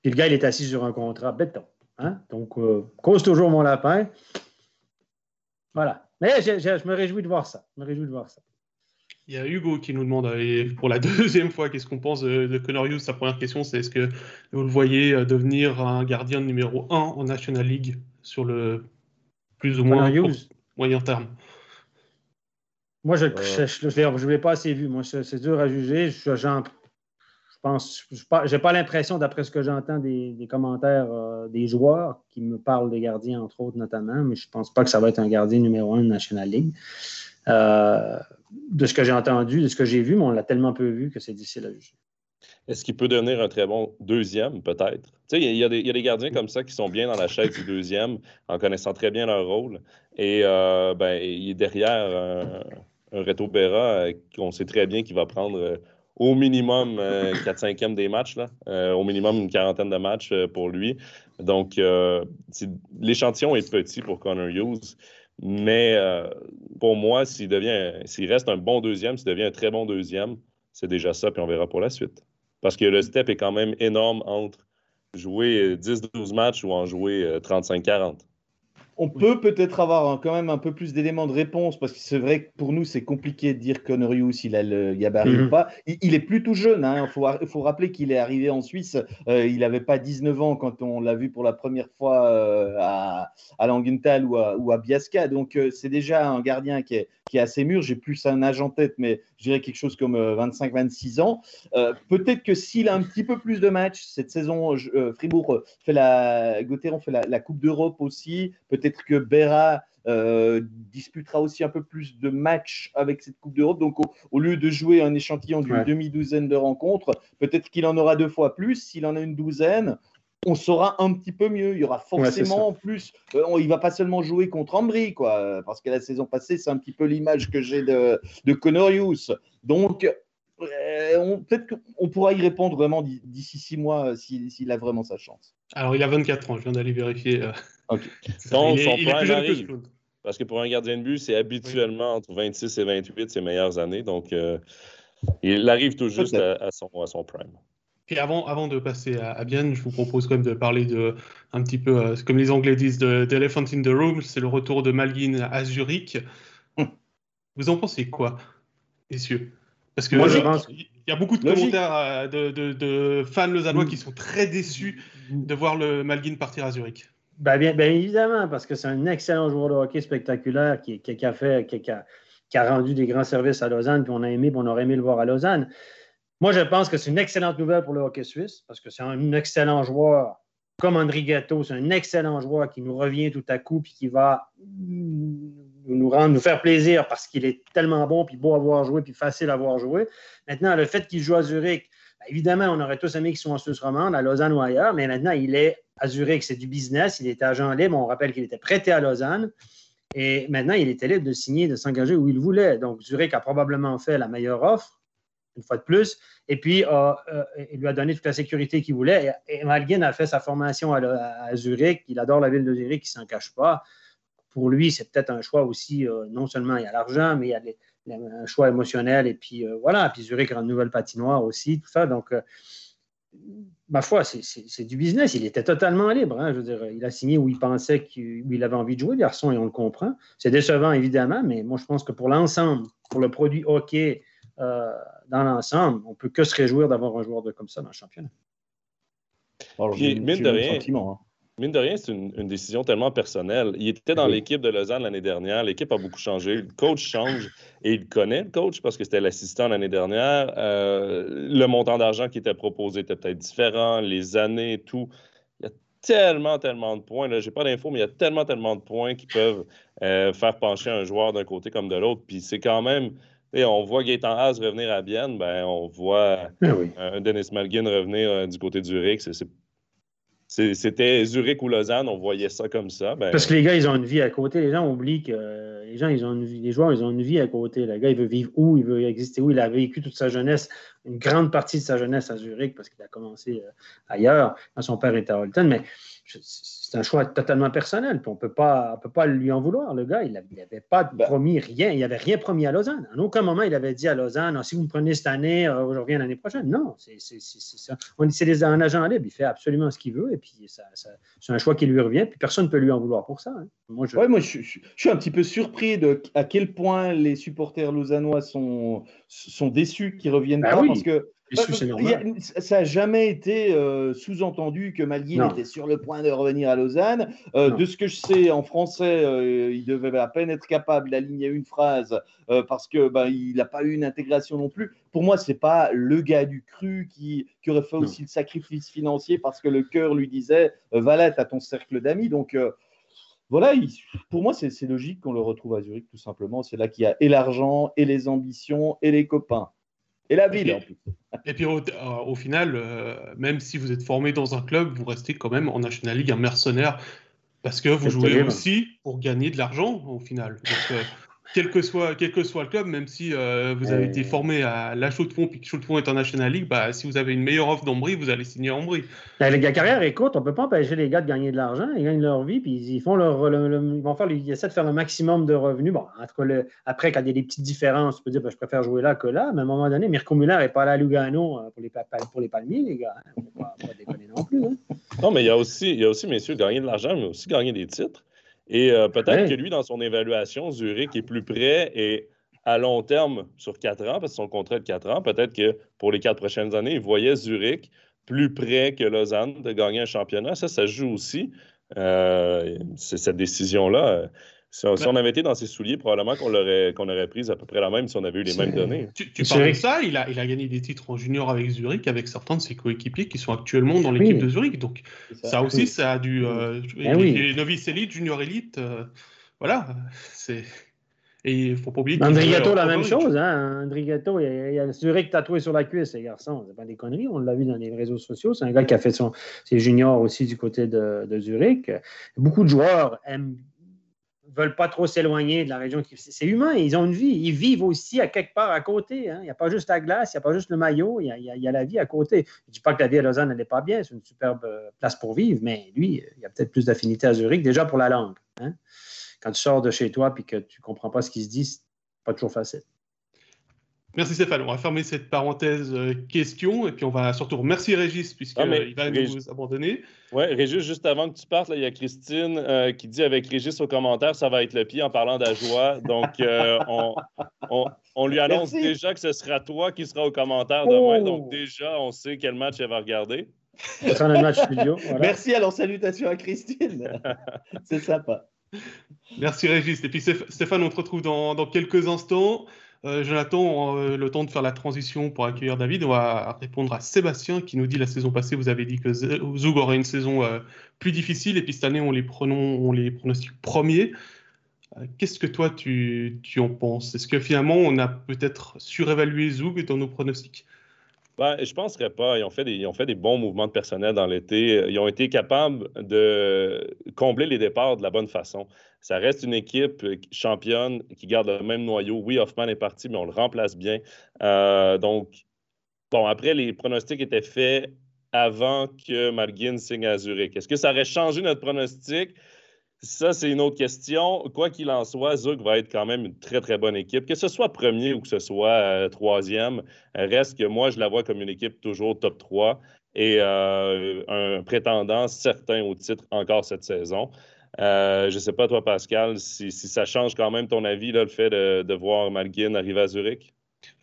Puis le gars, il est assis sur un contrat béton. Hein? Donc, euh, cause toujours mon lapin. Voilà. Mais je, me réjouis de voir ça. Je me réjouis de voir ça. Il y a Hugo qui nous demande pour la <laughs> deuxième fois qu'est-ce qu'on pense de, de Sa première question, c'est est-ce que vous le voyez euh, devenir un gardien numéro 1 en National League sur le plus ou moins moyen terme? Moi, je ne l'ai pas assez vu. Moi, c'est dur à juger. Je, pense, je n'ai pas l'impression, d'après ce que j'entends des, commentaires euh, des joueurs qui me parlent des gardiens, entre autres, notamment, mais je ne pense pas que ça va être un gardien numéro un de National League. Euh, de ce que j'ai entendu, de ce que j'ai vu, mais on l'a tellement peu vu que c'est difficile à juger. Est-ce qu'il peut devenir un très bon deuxième, peut-être? Il y, a des gardiens comme ça qui sont bien dans la chaise du deuxième, en connaissant très bien leur rôle. Et euh, ben, il est derrière un Reto Berra euh, qu'on sait très bien qu'il va prendre euh, au minimum 4-5e euh, <coughs> des matchs, au minimum une quarantaine de matchs pour lui. Donc, l'échantillon est petit pour Connor Hughes. Mais pour moi, s'il devient, s'il reste un bon deuxième, s'il devient un très bon deuxième, c'est déjà ça, puis on verra pour la suite. Parce que le step est quand même énorme entre jouer 10-12 matchs ou en jouer 35-40. On peut peut-être avoir quand même un peu plus d'éléments de réponse parce que c'est vrai que pour nous, c'est compliqué de dire Conorius, il a le gabarit ou mhm. pas. Il, est plutôt jeune. Il hein. faut, faut, rappeler qu'il est arrivé en Suisse. Euh, il n'avait pas 19 ans quand on l'a vu pour la première fois euh, à, à Langenthal ou à, ou à Biasca. Donc, euh, c'est déjà un gardien qui est, qui est assez mûr. J'ai plus un âge en tête, mais je dirais quelque chose comme 25-26 ans. peut-être que s'il a un petit peu plus de matchs, cette saison, Fribourg fait la, Gauthier fait la, la Coupe d'Europe aussi. Peut-être que Berra euh, disputera aussi un peu plus de matchs avec cette Coupe d'Europe. Donc, au, lieu de jouer un échantillon d'une demi-douzaine de rencontres, peut-être qu'il en aura deux fois plus. S'il en a une douzaine, on saura un petit peu mieux. Il y aura forcément en plus. Euh, il va pas seulement jouer contre Ambry, quoi, parce que la saison passée, c'est un petit peu l'image que j'ai de, de Conorius. Donc, euh, peut-être qu'on pourra y répondre vraiment d'ici six mois s'il a vraiment sa chance. Alors, il a 24 ans, je viens d'aller vérifier. Donc, son prime arrive. Parce que pour un gardien de but, c'est habituellement entre 26 et 28 ses meilleures années. Donc, euh, il arrive tout juste à, son, à son prime. Puis avant, avant de passer à, à Bien, je vous propose quand même de parler de un petit peu, euh, comme les Anglais disent, d'Elephant in the Room. C'est le retour de Malguin à Zurich. Hum. Vous en pensez quoi, messieurs Parce que Moi, je pense... il y a beaucoup de commentaires euh, de, de, de, fans lausannois qui sont très déçus de voir le Malguin partir à Zurich. Ben, bien, bien, évidemment, parce que c'est un excellent joueur de hockey spectaculaire qui, qui, a fait, qui, a, qui, a, rendu des grands services à Lausanne, puis on a aimé, puis on aurait aimé le voir à Lausanne. Moi, je pense que c'est une excellente nouvelle pour le hockey suisse, parce que c'est un excellent joueur, comme André Gatto, c'est un excellent joueur qui nous revient tout à coup, puis qui va nous, rendre, nous faire plaisir parce qu'il est tellement bon, puis beau à voir jouer, puis facile à voir jouer. Maintenant, le fait qu'il joue à Zurich, ben, évidemment, on aurait tous aimé qu'il soit en Suisse romande, à Lausanne ou ailleurs, mais maintenant, il est à Zurich, c'est du business. Il était agent libre. On rappelle qu'il était prêté à Lausanne. Et maintenant, il était libre de signer, de s'engager où il voulait. Donc, Zurich a probablement fait la meilleure offre, une fois de plus. Et puis, euh, il lui a donné toute la sécurité qu'il voulait. Et, Malguin a fait sa formation à, Zurich. Il adore la ville de Zurich, il ne s'en cache pas. Pour lui, c'est peut-être un choix aussi, euh, non seulement il y a l'argent, mais il y a un choix émotionnel. Et puis, euh, voilà. Puis Zurich a une nouvelle patinoire aussi, tout ça. Donc, ma foi, c'est du business. Il était totalement libre. Hein. Je veux dire, il a signé où il pensait qu'il avait envie de jouer, garçon, et on le comprend. C'est décevant, évidemment, mais moi, je pense que pour l'ensemble, pour le produit hockey euh, dans l'ensemble, on ne peut que se réjouir d'avoir un joueur de, comme ça dans le championnat. Alors, mine de rien, hein mine de rien, c'est une, décision tellement personnelle. Il était dans l'équipe de Lausanne l'année dernière. L'équipe a beaucoup changé. Le coach change et il connaît le coach parce que c'était l'assistant l'année dernière. Euh, le montant d'argent qui était proposé était peut-être différent, les années, tout. Il y a tellement, tellement de points. Je n'ai pas d'infos, mais il y a tellement, tellement de points qui peuvent euh, faire pencher un joueur d'un côté comme de l'autre. Puis c'est quand même. Et on voit Gaëtan Haas revenir à Bienne, ben, on voit ah un Dennis Malgin revenir euh, du côté Rick. C'est c'était Zurich ou Lausanne, on voyait ça comme ça. Ben, Parce que les gars, ils ont une vie à côté. Les gens oublient que les gens, ils ont une vie, les joueurs, ils ont une vie à côté. Le gars, il veut vivre où, il veut exister où? Il a vécu toute sa jeunesse, une grande partie de sa jeunesse à Zurich parce qu'il a commencé euh, ailleurs quand son père était à Holton. Mais c'est un choix totalement personnel. on ne peut pas lui en vouloir. Le gars, il n'avait pas ben. promis rien. Il n'avait rien promis à Lausanne. En aucun moment, il avait dit à Lausanne ah, si vous me prenez cette année, euh, je reviens l'année prochaine. Non, c'est un agent libre. Il fait absolument ce qu'il veut. Et puis, c'est un choix qui lui revient. Puis personne ne peut lui en vouloir pour ça. Hein. Moi, je... moi je, suis un petit peu surpris de à quel point les supporters lausannois sont, sont déçus qu'ils reviennent ben pas. Parce que ça n'a jamais été euh, sous-entendu que Malguin était sur le point de revenir à Lausanne. Euh, de ce que je sais, en français, euh, il devait à peine être capable d'aligner une phrase parce que bah, il n'a pas eu une intégration non plus. Pour moi, c'est pas le gars du cru qui, qui aurait fait aussi le sacrifice financier parce que le cœur lui disait Valette à ton cercle d'amis. Donc voilà, pour moi, c'est logique qu'on le retrouve à Zurich, tout simplement. C'est là qu'il y a et l'argent, et les ambitions, et les copains. Et la ville, en plus. Et puis au, euh, final, euh, même si vous êtes formé dans un club, vous restez quand même en National League un mercenaire parce que vous jouez aussi pour gagner de l'argent au final. Donc, euh, quel que soit, quel que soit le club, même si euh, vous avez été formé à la Chaux de Fonds puis que Chaux de Fonds est en National League, bah, si vous avez une meilleure offre d'Ombrie, vous allez signer Ombrie. La, la carrière est courte, on ne peut pas empêcher les gars de gagner de l'argent, ils gagnent leur vie, puis ils font leur, ils vont faire, ils essaient de faire le maximum de revenus. Bon, après, quand il y a des petites différences, tu peux dire, ben, je préfère jouer là que là, mais à un moment donné, Mirko Muller n'est pas là à Lugano euh, pour les, pour les palmiers, les gars. Hein. On ne pas, déconner non plus. Hein. Non, mais il y a aussi, il y a aussi, messieurs, gagner de l'argent, mais aussi gagner des titres. Et euh, peut-être que lui, dans son évaluation, Zurich est plus prêt et à long terme sur quatre ans, parce que son contrat est de quatre ans, peut-être que pour les quatre prochaines années, il voyait Zurich plus près que Lausanne de gagner un championnat. Ça, ça joue aussi. Euh, cette décision-là. Si on, avait été dans ses souliers, probablement qu'on aurait, qu'on aurait pris à peu près la même si on avait eu les mêmes données. Tu, parles de ça, il a, il a gagné des titres en junior avec Zurich, avec certains de ses coéquipiers qui sont actuellement dans l'équipe de Zurich. Donc ça, aussi, ça a dû... Euh, ah les, novices élites, junior élite, euh, voilà. C'est... Et il ne faut pas oublier André Gatto, la même chose. Hein? Il y a, Zurich tatoué sur la cuisse, ces garçons. C'est pas des conneries, on l'a vu dans les réseaux sociaux. C'est un gars qui a fait son, ses juniors aussi du côté de, de Zurich. Beaucoup de joueurs aiment veulent pas trop s'éloigner de la région. C'est humain, ils ont une vie. Ils vivent aussi à quelque part à côté. Hein. Il n'y a pas juste la glace, il n'y a pas juste le maillot, il y, a, la vie à côté. Je ne dis pas que la vie à Lausanne n'est pas bien, c'est une superbe euh, place pour vivre, mais lui, il y a peut-être plus d'affinité à Zurich, déjà pour la langue. Hein. Quand tu sors de chez toi et que tu ne comprends pas ce qui se dit, c'est pas toujours facile. Merci Stéphane. On va fermer cette parenthèse euh, question et puis on va surtout remercier Régis puisqu'il ah, va nous abandonner. Oui, Régis, juste avant que tu partes, il y a Christine euh, qui dit avec Régis au commentaire, ça va être le pied en parlant d'Ajoie. Donc, euh, <laughs> on, lui annonce déjà que ce sera toi qui sera au commentaire demain. Donc, oh! déjà, on sait quel match elle va regarder. match studio. <laughs> Merci, alors salutations à Christine. <laughs> C'est sympa. Merci Régis. Et puis Stéphane, on te retrouve dans quelques instants. Euh, Jonathan, euh, le temps de faire la transition pour accueillir David, on va répondre à Sébastien qui nous dit la saison passée, vous avez dit que Zoug aurait une saison euh, plus difficile et puis cette année, on les, prenons, on pronostique premiers. Qu'est-ce que toi, tu, tu en penses? Est-ce que finalement, on a peut-être surévalué Zoug dans nos pronostics? Ben, je ne penserais pas. Ils ont, fait des, bons mouvements de personnel dans l'été. Ils ont été capables de combler les départs de la bonne façon. Ça reste une équipe championne qui garde le même noyau. Oui, Hoffman est parti, mais on le remplace bien. Euh, donc, bon, après, les pronostics étaient faits avant que Malguin signe à Zurich. Est-ce que ça aurait changé notre pronostic? Ça, c'est une autre question. Quoi qu'il en soit, Zug va être quand même une très, très bonne équipe. Que ce soit premier ou que ce soit euh, troisième, reste que moi, je la vois comme une équipe toujours top 3 et euh, un prétendant certain au titre encore cette saison. Euh, je ne sais pas, toi, Pascal, si, ça change quand même ton avis, le fait de, de voir Malguin arriver à Zurich?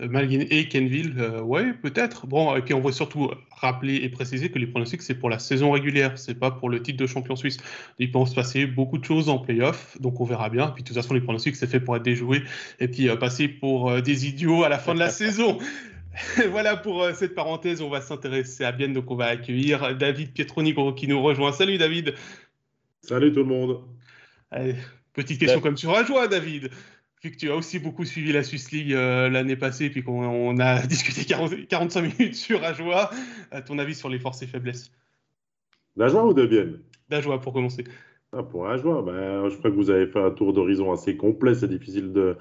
Euh, Malguin et Kenville, euh, ouais, peut-être. Bon, et puis on va surtout rappeler et préciser que les pronostics, c'est pour la saison régulière, c'est pas pour le titre de champion suisse. Il peut se passer beaucoup de choses en playoff, donc on verra bien. Puis de toute façon, les pronostics, c'est fait pour être déjoué et puis euh, passer pour des idiots à la fin de la <laughs> saison. <laughs> voilà pour cette parenthèse, on va s'intéresser à Bienne, donc on va accueillir David Pietronigro qui nous rejoint. Salut David. Salut tout le monde. petite question comme tu joie, David vu que tu as aussi beaucoup suivi la Swiss League euh, l'année passée, puis qu'on a <laughs> discuté 45 minutes sur Ajoie, à ton avis sur les forces et faiblesses? D'Ajoie ou de Vienne? D'Ajoie pour commencer. Ah, pour Ajoie, ben, je crois que vous avez fait un tour d'horizon assez complet. C'est difficile de,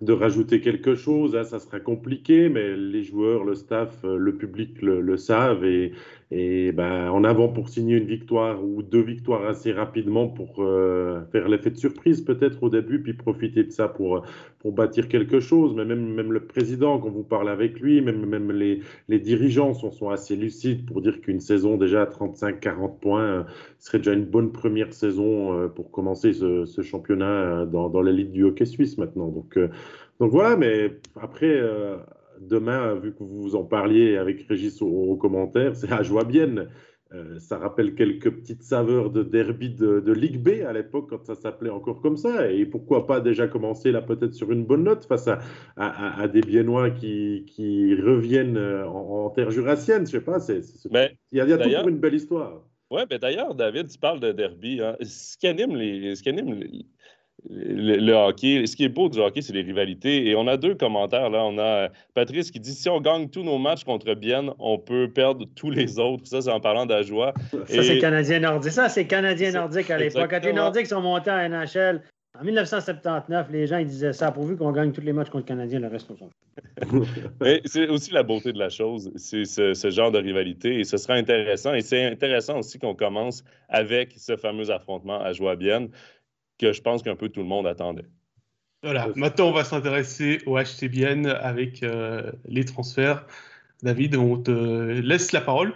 de rajouter quelque chose. Hein, ça sera compliqué, mais les joueurs, le staff, euh, le public le, savent. Et, et ben, en avant pour signer une victoire ou deux victoires assez rapidement pour euh, faire l'effet de surprise peut-être au début, puis profiter de ça pour, pour bâtir quelque chose. Mais même, même le président, quand vous parlez avec lui, même, même les, les dirigeants sont, assez lucides pour dire qu'une saison déjà à 35-40 points euh, serait déjà une bonne première saison pour commencer ce, ce championnat dans, dans l'élite du hockey suisse maintenant. Donc, donc voilà, mais après, euh, demain, vu que vous en parliez avec Régis au, commentaire, c'est à joie bien. Euh, ça rappelle quelques petites saveurs de derby de, Ligue B à l'époque, quand ça s'appelait encore comme ça. Et pourquoi pas déjà commencer là peut-être sur une bonne note face à, des Biennois qui, reviennent euh, en, terre jurassienne. Je sais pas, c'est, il y a, y a toujours une belle histoire. Oui, mais d'ailleurs, David, tu parles de derby. Hein. Ce qui anime les, ce qui anime les, le, hockey, ce qui est beau du hockey, c'est les rivalités. Et on a deux commentaires là. On a Patrice qui dit si on gagne tous nos matchs contre Bienne, on peut perdre tous les autres. Ça, c'est en parlant d'Ajoie. Ça, c'est Canadien nordique. Ça, c'est Canadien nordique à l'époque. Quand les Nordiques sont montés en NHL, en 1979, les gens ils disaient ça, pourvu qu'on gagne tous les matchs contre le Canadien, le reste, on <laughs> c'est aussi la beauté de la chose, c'est ce, genre de rivalité. Et ce sera intéressant. Et c'est intéressant aussi qu'on commence avec ce fameux affrontement à Joie-Bienne que je pense qu'un peu tout le monde attendait. Voilà, maintenant on va s'intéresser au HCBN avec euh, les transferts. David, on te laisse la parole.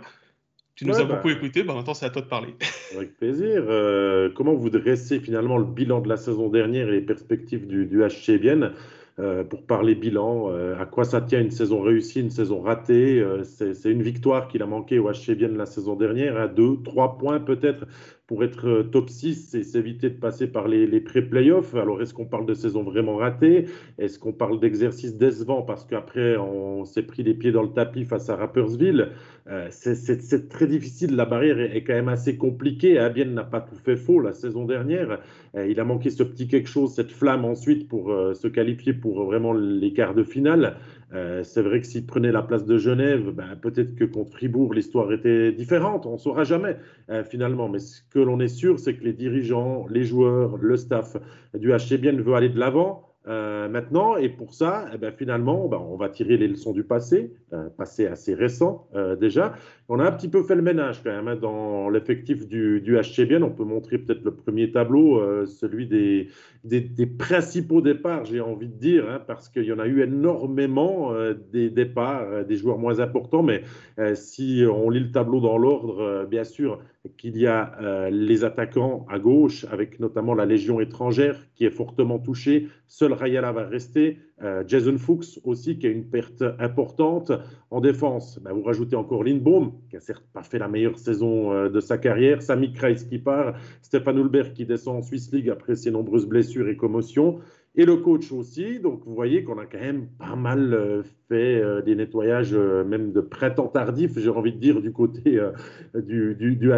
Tu nous as beaucoup bah. écouté, bah maintenant c'est à toi de parler. <laughs> Avec plaisir. Euh, comment vous dressez finalement le bilan de la saison dernière et les perspectives du, du HC Bienne euh, pour parler bilan, euh, à quoi ça tient une saison réussie, une saison ratée C'est une victoire qu'il a manqué au HC Bienne la saison dernière, à deux, trois points peut-être pour être euh, top 6, c'est s'éviter de passer par les, pré-playoffs. Alors, est-ce qu'on parle de saison vraiment ratée? Est-ce qu'on parle d'exercice décevant parce qu'après, on s'est pris les pieds dans le tapis face à Rappersville? Euh, C'est très difficile. La barrière est, quand même assez compliquée. Abien n'a pas tout fait faux la saison dernière. Euh, il a manqué ce petit quelque chose, cette flamme ensuite pour se qualifier pour vraiment les quarts de finale. Euh, c'est vrai que s'il prenait la place de Genève, ben, peut-être que contre Fribourg, l'histoire était différente. On ne saura jamais euh, finalement. Mais ce que l'on est sûr, c'est que les dirigeants, les joueurs, le staff du HC Bien veut aller de l'avant. Euh, maintenant, et pour ça, eh ben, finalement, ben, on va tirer les leçons du passé, passé assez récent déjà. On a un petit peu fait le ménage quand même hein, dans l'effectif du, du HC Bien. On peut montrer peut-être le premier tableau, celui des, principaux départs, j'ai envie de dire, hein, parce qu'il y en a eu énormément euh, des départs, euh, des joueurs moins importants, mais euh, si on lit le tableau dans l'ordre, bien sûr qu'il y a les attaquants à gauche, avec notamment la Légion étrangère qui est fortement touchée. Seul Rayala va rester. Jason Fuchs aussi, qui a une perte importante. En défense, ben, vous rajoutez encore Lindbaum, qui a certes pas fait la meilleure saison de sa carrière. Sami Kreis qui part. Stéphane Hulbert qui descend en Swiss League après ses nombreuses blessures et commotion. Et le coach aussi. Donc, vous voyez qu'on a quand même pas mal euh, fait euh, des nettoyages, euh, même de printemps tardif, j'ai envie de dire, du côté du, du,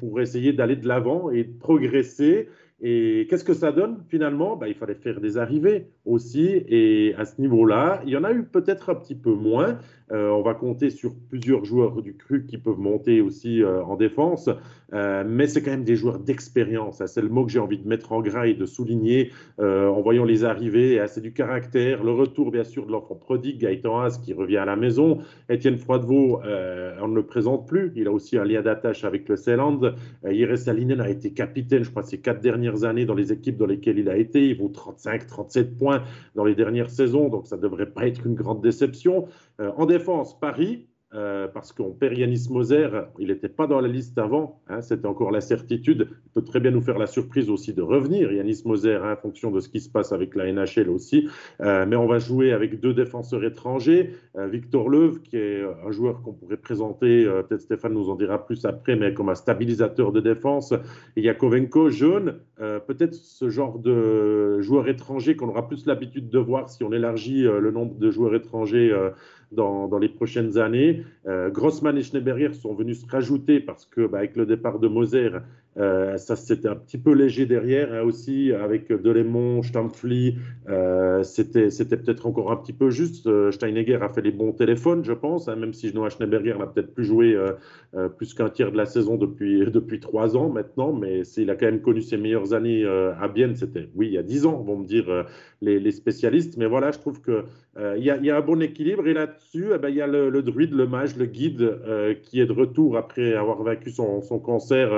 pour essayer d'aller de l'avant et de progresser. Et qu'est-ce que ça donne finalement? Bah, Il fallait faire des arrivées aussi. Et à ce niveau-là, il y en a eu peut-être un petit peu moins. Euh, on va compter sur plusieurs joueurs du cru qui peuvent monter aussi euh, en défense, euh, mais c'est quand même des joueurs d'expérience. C'est le mot que j'ai envie de mettre en gras et de souligner en voyant les arrivées. C'est du caractère, le retour bien sûr de l'enfant prodigue, Gaëtan Haas qui revient à la maison. Étienne Froidevaux, on ne le présente plus. Il a aussi un lien d'attache avec le Seeland. Iris Salinen a été capitaine, je crois, ces quatre dernières années dans les équipes dans lesquelles il a été. Il vaut 35, 37 points dans les dernières saisons, donc ça ne devrait pas être une grande déception. En défense, Paris, euh, parce qu'on perd Yanis Moser, il n'était pas dans la liste avant, hein, c'était encore la certitude. Il peut très bien nous faire la surprise aussi de revenir, Yanis Moser, hein, en fonction de ce qui se passe avec la NHL aussi. Euh, mais on va jouer avec deux défenseurs étrangers. Euh, Victor Leuve, qui est un joueur qu'on pourrait présenter, peut-être Stéphane nous en dira plus après, mais comme un stabilisateur de défense. Et Yakovenko, jeune, peut-être ce genre de joueur étranger qu'on aura plus l'habitude de voir si on élargit le nombre de joueurs étrangers dans, les prochaines années. Euh, Grossman et Schneeberger sont venus se rajouter parce que, bah, avec le départ de Moser, euh, ça, c'était un petit peu léger derrière hein, aussi, avec Delémont, Stampfli. Euh, c'était, peut-être encore un petit peu juste. Euh, Steinegger a fait les bons téléphones, je pense, hein, même si Noah Schneeberger n'a peut-être plus joué plus qu'un tiers de la saison depuis, <laughs> depuis trois ans maintenant, mais il a quand même connu ses meilleures années à Bienne. C'était, oui, il y a dix ans, vont me dire les, spécialistes. Mais voilà, je trouve qu'il il y, y, a un bon équilibre. Et là-dessus, eh ben, il y a le, druide, le mage, le guide qui est de retour après avoir vaincu son, cancer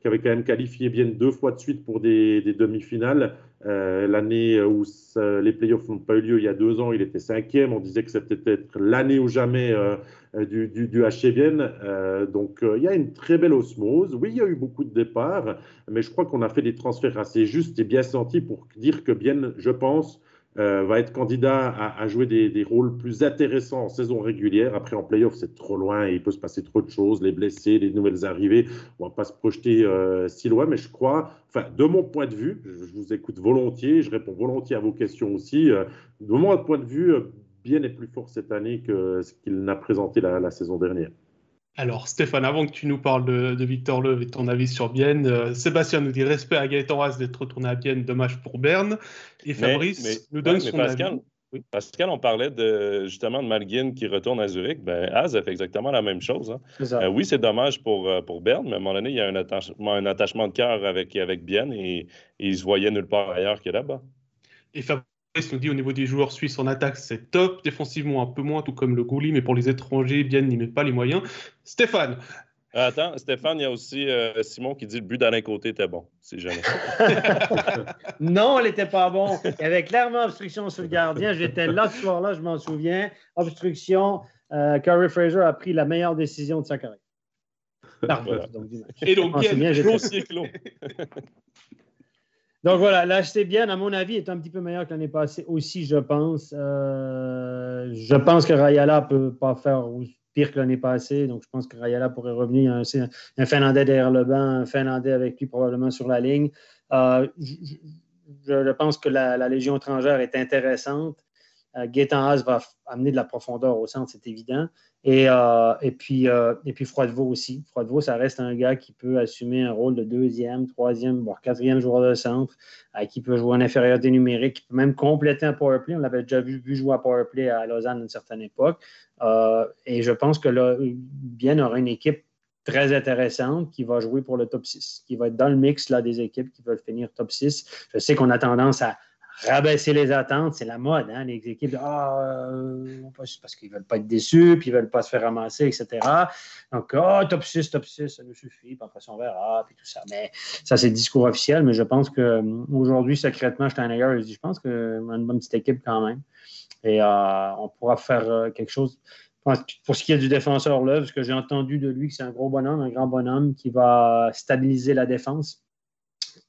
qui avait quand même qualifié bien deux fois de suite pour des, demi-finales. Euh, l'année où les playoffs n'ont pas eu lieu il y a deux ans, il était cinquième. On disait que c'était peut-être l'année ou jamais euh, du, du, du euh, donc il y a une très belle osmose. Oui, il y a eu beaucoup de départs, mais je crois qu'on a fait des transferts assez justes et bien sentis pour dire que bien, je pense, euh, va être candidat à, jouer des, rôles plus intéressants en saison régulière. Après, en playoff, c'est trop loin et il peut se passer trop de choses, les blessés, les nouvelles arrivées. On ne va pas se projeter euh, si loin, mais je crois, de mon point de vue, je, vous écoute volontiers, je réponds volontiers à vos questions aussi. Euh, de mon point de vue, bien est plus fort cette année que ce qu'il n'a présenté la saison dernière. Alors, Stéphane, avant que tu nous parles de, Victor Leuve et ton avis sur Bienne, euh, Sébastien nous dit respect à Gaëtan Ras d'être retourné à Bienne, dommage pour Berne. Et Fabrice nous donne son Pascal, avis. Pascal, on parlait de, justement de Malguin qui retourne à Zurich. Ben, Az a fait exactement la même chose. Hein. Euh, oui, c'est dommage pour, euh, pour Berne, mais à un moment donné, il y a un attachement, un attachement de cœur avec, avec Bienne et, et il se voyait nulle part ailleurs que là-bas. Et Fabrice nous dit au niveau des joueurs suisses en attaque, c'est top. Défensivement, un peu moins, tout comme le Gouli, mais pour les étrangers, bien, n'y met pas les moyens. Stéphane. Attends, Stéphane, il y a aussi euh, Simon qui dit le but d'Alain Côté était bon, si jamais. <laughs> non, elle n'était pas bon. Il y avait clairement obstruction sur le gardien. J'étais là ce soir-là, je m'en souviens. Obstruction. euh, Curry Fraser a pris la meilleure décision de sa carrière. Voilà. donc, du match. Et donc, c'est bien. Dossier clos. Donc voilà, l'HC bien, à mon avis, est un petit peu meilleur que l'année passée aussi, je pense. Euh, je pense que Rayala peut pas faire pire que l'année passée. Donc je pense que Rayala pourrait revenir. Un, c'est un- un Finlandais derrière le banc, un Finlandais avec lui probablement sur la ligne. Euh, je, pense que la, la Légion étrangère est intéressante. Euh, Haas va amener de la profondeur au centre, c'est évident. Et, euh, et, puis, euh, puis Froidevaux aussi. Froidevaux, ça reste un gars qui peut assumer un rôle de deuxième, troisième, voire quatrième joueur de centre, qui peut jouer en infériorité numérique, qui peut même compléter un powerplay. On l'avait déjà vu, vu jouer à powerplay à Lausanne à une certaine époque. Euh, et je pense que là, Bien aura une équipe très intéressante qui va jouer pour le top 6, qui va être dans le mix là, des équipes qui veulent finir top 6. Je sais qu'on a tendance à rabaisser les attentes, c'est la mode, hein, les équipes, ah, euh, parce qu'ils ne veulent pas être déçus, puis ils ne veulent pas se faire ramasser, etc. Donc, ah, top 6, top 6, ça nous suffit, puis après on verra, puis tout ça. Mais ça, c'est le discours officiel, mais je pense qu'aujourd'hui, secrètement, Steinegger, il dit, je pense qu'on a une bonne petite équipe quand même. Et euh, on pourra faire euh, quelque chose. Pour ce qui est du défenseur Love, ce que j'ai entendu de lui, que c'est un gros bonhomme, un grand bonhomme qui va stabiliser la défense,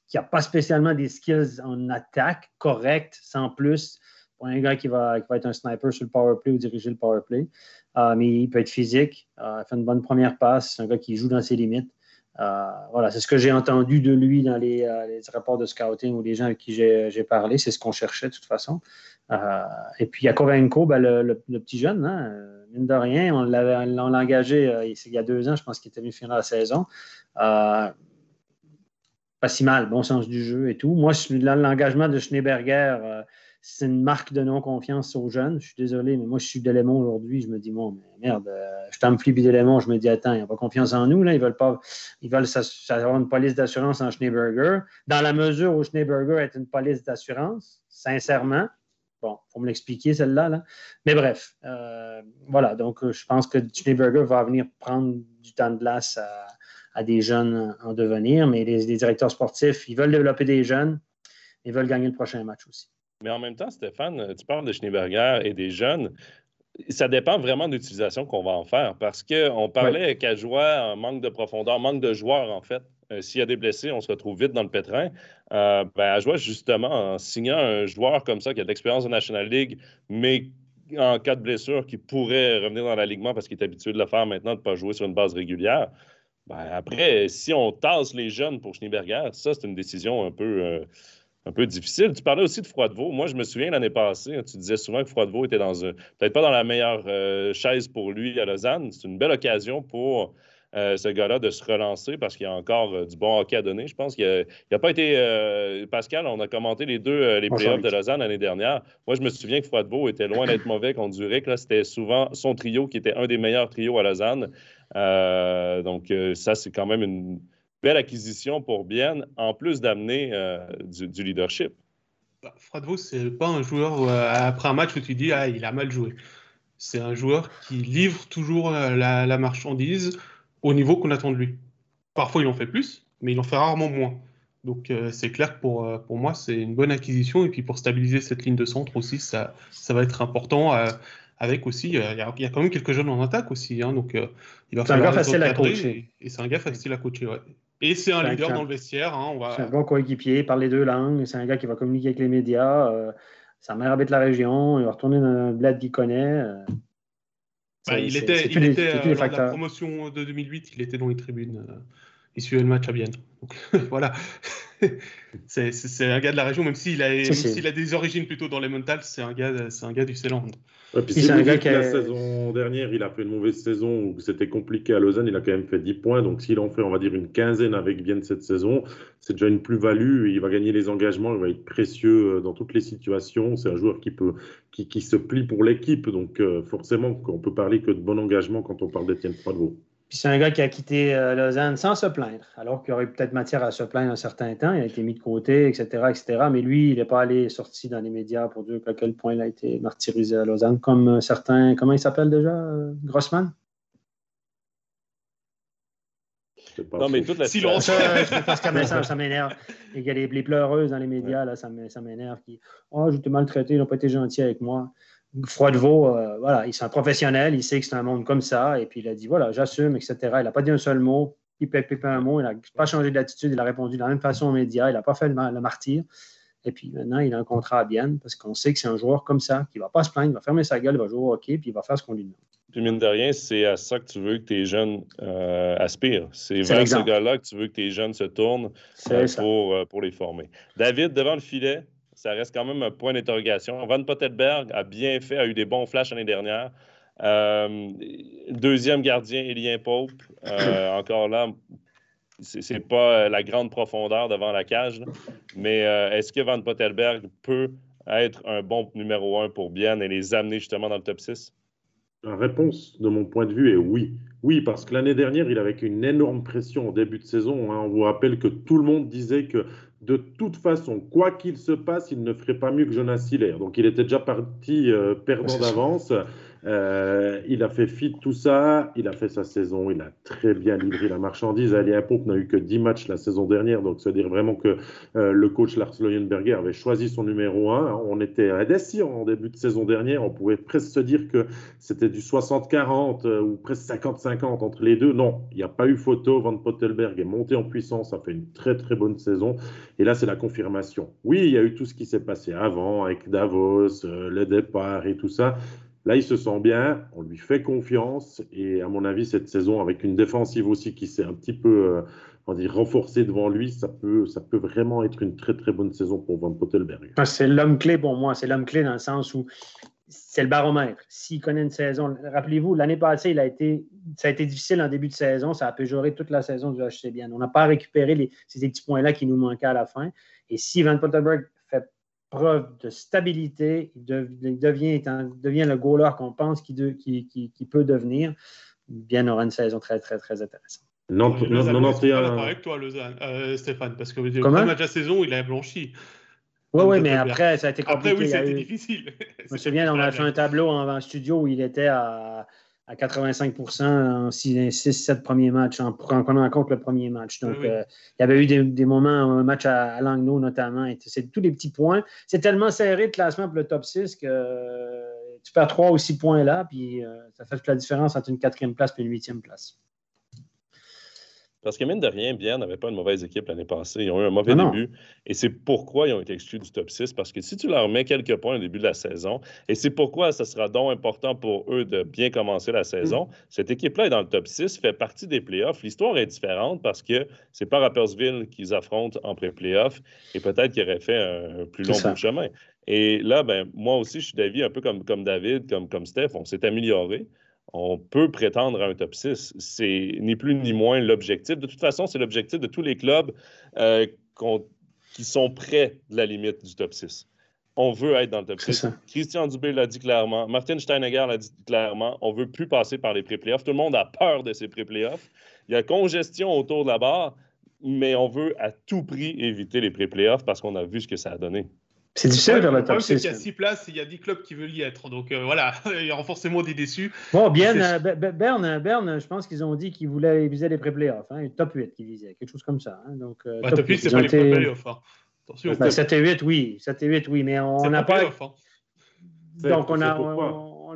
qui n'a pas spécialement des skills en attaque corrects, sans plus, pour un gars qui va, qui va être un sniper sur le power play ou diriger le power play. Euh, mais il peut être physique, euh, fait une bonne première passe, c'est un gars qui joue dans ses limites. Euh, voilà, c'est ce que j'ai entendu de lui dans les, euh, les, rapports de scouting ou les gens avec qui j'ai parlé. C'est ce qu'on cherchait de toute façon. Et puis Yakovenko, ben, le, le, le, petit jeune, hein, mine de rien, on l'a engagé il y a deux ans, je pense qu'il était venu finir la saison. Pas si mal, bon sens du jeu et tout. Moi, l'engagement de Schneeberger, euh, c'est une marque de non-confiance aux jeunes. Je suis désolé, mais moi, je suis d'éléments aujourd'hui. Je me dis, bon, mais merde, euh, je t'en d'éléments. Je me dis, attends, ils n'ont pas confiance en nous. Là. Ils veulent pas, ils veulent avoir une police d'assurance en Schneeberger. Dans la mesure où Schneeberger est une police d'assurance, sincèrement, Bon, il faut me l'expliquer, celle-là. Là. Mais bref, euh, voilà. Donc, je pense que Schneeberger va venir prendre du temps de glace à, à des jeunes en devenir. Mais les, les, directeurs sportifs, ils veulent développer des jeunes. Ils veulent gagner le prochain match aussi. Mais en même temps, Stéphane, tu parles de Schneeberger et des jeunes. Ça dépend vraiment de l'utilisation qu'on va en faire parce qu'on parlait ouais. qu'à jouer en manque de profondeur, manque de joueurs, en fait. Euh, S'il y a des blessés, on se retrouve vite dans le pétrin. Euh, ben, à jouer justement en signant un joueur comme ça qui a de l'expérience de National League, mais en cas de blessure, qui pourrait revenir dans l'alignement parce qu'il est habitué de le faire maintenant, de ne pas jouer sur une base régulière. Ben, après, si on tasse les jeunes pour Schneeberger, ça, c'est une décision un peu, euh, un peu difficile. Tu parlais aussi de Froidevaux. Moi, je me souviens l'année passée, tu disais souvent que Froidevaux était dans un, peut-être pas dans la meilleure euh, chaise pour lui à Lausanne. C'est une belle occasion pour euh, ce gars-là de se relancer parce qu'il y a encore du bon hockey à donner. Je pense qu'il n'a pas été. Pascal, on a commenté les deux, les playoffs de Lausanne l'année dernière. Moi, je me souviens que Froidevaux était loin d'être mauvais contre Zurich. C'était souvent son trio qui était un des meilleurs trios à Lausanne. Euh, donc, ça, c'est quand même une belle acquisition pour Bienne, en plus d'amener euh, du, du, leadership. Bah, Froidevaux, c'est pas un joueur après un match où tu dis ah, il a mal joué. C'est un joueur qui livre toujours la, marchandise au niveau qu'on attend de lui. Parfois, il en fait plus, mais il en fait rarement moins. Donc, euh, c'est clair que pour, euh, pour moi, c'est une bonne acquisition. Et puis, pour stabiliser cette ligne de centre aussi, ça, ça va être important. Euh, avec aussi, il y, a, il y, a quand même quelques jeunes en attaque aussi. Hein, donc, il va c'est un gars facile à coacher. Et, et c'est un gars facile à coacher, ouais. Et c'est un leader dans le vestiaire. Hein, on va... C'est un bon coéquipier, il parle les deux langues. C'est un gars qui va communiquer avec les médias. sa mère habite la région. Il va retourner dans un bled qu'il connaît. Bah, il était, il était euh, lors de la promotion de 2008, il était dans les tribunes. Euh, il suivait le match à Vienne. Donc <laughs> voilà. <laughs> c'est un gars de la région, même s'il a, même s'il a des origines plutôt dans les mentales, c'est un gars, c'est un gars du Ceylan. Ouais, puis c'est un gars qui a... la saison dernière, il a fait une mauvaise saison où c'était compliqué à Lausanne, il a quand même fait 10 points. Donc s'il en fait, on va dire, une quinzaine avec Vienne cette saison, c'est déjà une plus-value. Il va gagner les engagements, il va être précieux dans toutes les situations. C'est un joueur qui peut, qui, qui se plie pour l'équipe. Donc euh, forcément, on peut parler que de bon engagement quand on parle d'Étienne Froidevaux. Puis c'est un gars qui a quitté euh, Lausanne sans se plaindre, alors qu'il y aurait peut-être matière à se plaindre un certain temps. Il a été mis de côté, etc. etc. Mais lui, il n'est pas allé sorti dans les médias pour dire à quel point il a été martyrisé à Lausanne, comme euh, certains. Comment il s'appelle déjà euh, Grossman? Non, mais toute la silence. parce que ça, ça m'énerve. Il y a les, les, pleureuses dans les médias, là, ça m'énerve. Oh, j'étais maltraité, ils n'ont pas été gentils avec moi. Froidevaux, euh, voilà, il est un professionnel, il sait que c'est un monde comme ça, et puis il a dit, voilà, j'assume, etc. Il n'a pas dit un seul mot, il peut un mot, il n'a pas changé d'attitude, il a répondu de la même façon aux médias, il n'a pas fait le, martyr. Et puis maintenant, il a un contrat à Bienne parce qu'on sait que c'est un joueur comme ça, qui ne va pas se plaindre, il va fermer sa gueule, il va jouer au hockey, puis il va faire ce qu'on lui demande. Puis mine de rien, c'est à ça que tu veux que tes jeunes euh, aspirent. C'est vers ce gars-là que tu veux que tes jeunes se tournent euh, pour, euh, pour les former. David, devant le filet, ça reste quand même un point d'interrogation. Van Pottelberg a bien fait, a eu des bons flashs l'année dernière. deuxième gardien, Elien Pope. <coughs> encore là, c'est pas la grande profondeur devant la cage. Mais est-ce que Van Pottelberg peut être un bon numéro un pour Bien et les amener justement dans le top 6? La réponse, de mon point de vue, est oui. Oui, parce que l'année dernière, il avait une énorme pression au début de saison. Hein. On vous rappelle que tout le monde disait que de toute façon, quoi qu'il se passe, il ne ferait pas mieux que Jonas Hiller. Donc il était déjà parti euh, perdant d'avance. Euh, il a fait fit tout ça, il a fait sa saison, il a très bien livré la marchandise. Ali Pope n'a eu que 10 matchs la saison dernière, donc c'est à dire vraiment que euh, le coach Lars Leuenberger avait choisi son numéro 1. On était indécis en début de saison dernière, on pouvait presque se dire que c'était du 60-40 euh, ou presque 50-50 entre les deux. Non, il n'y a pas eu photo. Van Pottelberg est monté en puissance, a fait une très très bonne saison. Et là, c'est la confirmation. Oui, il y a eu tout ce qui s'est passé avant avec Davos, le départ et tout ça. Là, il se sent bien, on lui fait confiance et à mon avis, cette saison, avec une défensive aussi qui s'est un petit peu euh, dire, renforcée devant lui, ça peut, ça peut vraiment être une très très bonne saison pour Van Pottelberg. C'est l'homme clé pour moi, c'est l'homme clé dans le sens où c'est le baromètre. S'il connaît une saison, rappelez-vous, l'année passée, il a été, ça a été difficile en début de saison, ça a péjoré toute la saison du HC bien. On n'a pas récupéré ces petits points-là qui nous manquaient à la fin. Et si Van Pottelberg preuve de stabilité. Il, devient, devient, le goaler qu'on pense qu'il qui, peut devenir. Bien aura une saison très, très, très intéressante. Non, non, non, non, avec toi, euh, Stéphane, parce que le premier match de la saison, il a blanchi. Oui, oui, mais après, ça a été compliqué. Après, oui, ça a été difficile. <laughs> Je me souviens, on a fait un tableau en studio où il était à à 85% en 6-7 premiers matchs, en prenant en compte le premier match. Donc, euh, il y avait eu des, moments, un match à, Langnau notamment, c'est tous les petits points. C'est tellement serré le classement pour le top 6 que euh, tu perds 3 ou 6 points là, puis euh, ça fait toute la différence entre une quatrième place et une huitième place. Parce que mine de rien, Bien n'avait pas une mauvaise équipe l'année passée. Ils ont eu un mauvais début. Et c'est pourquoi ils ont été exclus du top 6. Parce que si tu leur mets quelques points au début de la saison, et c'est pourquoi ça sera donc important pour eux de bien commencer la saison, mm. cette équipe-là est dans le top 6, fait partie des playoffs. L'histoire est différente parce que c'est pas Rappersville qu'ils affrontent en pré-playoff et peut-être qu'ils auraient fait un, plus long bout de chemin. Et là, ben, moi aussi, je suis d'avis un peu comme, comme David, comme, comme Steph, on s'est amélioré on peut prétendre à un top 6. C'est ni plus ni moins l'objectif. De toute façon, c'est l'objectif de tous les clubs euh, qui sont près de la limite du top 6. On veut être dans le top 6. Christian Dubé l'a dit clairement. Martin Steinegger l'a dit clairement. On ne veut plus passer par les pré-playoffs. Tout le monde a peur de ces pré-playoffs. Il y a congestion autour de la barre, mais on veut à tout prix éviter les pré-playoffs parce qu'on a vu ce que ça a donné. C'est difficile dans la top 6. Il y a 6 places, il y a 10 clubs qui veulent y être. Donc euh, voilà, <laughs> il y aura forcément des déçus. Bon, bien, euh, Berne, Berne, je pense qu'ils ont dit qu'ils voulaient viser les pré-playoffs. Hein, top 8 qu'ils visaient, quelque chose comme ça. Hein, donc, euh, top, 8, c'est pas les pré-playoffs. Hein. Attention. 7 et 8, oui. 7 et 8, oui, mais on n'a pas. Hein. Donc on a,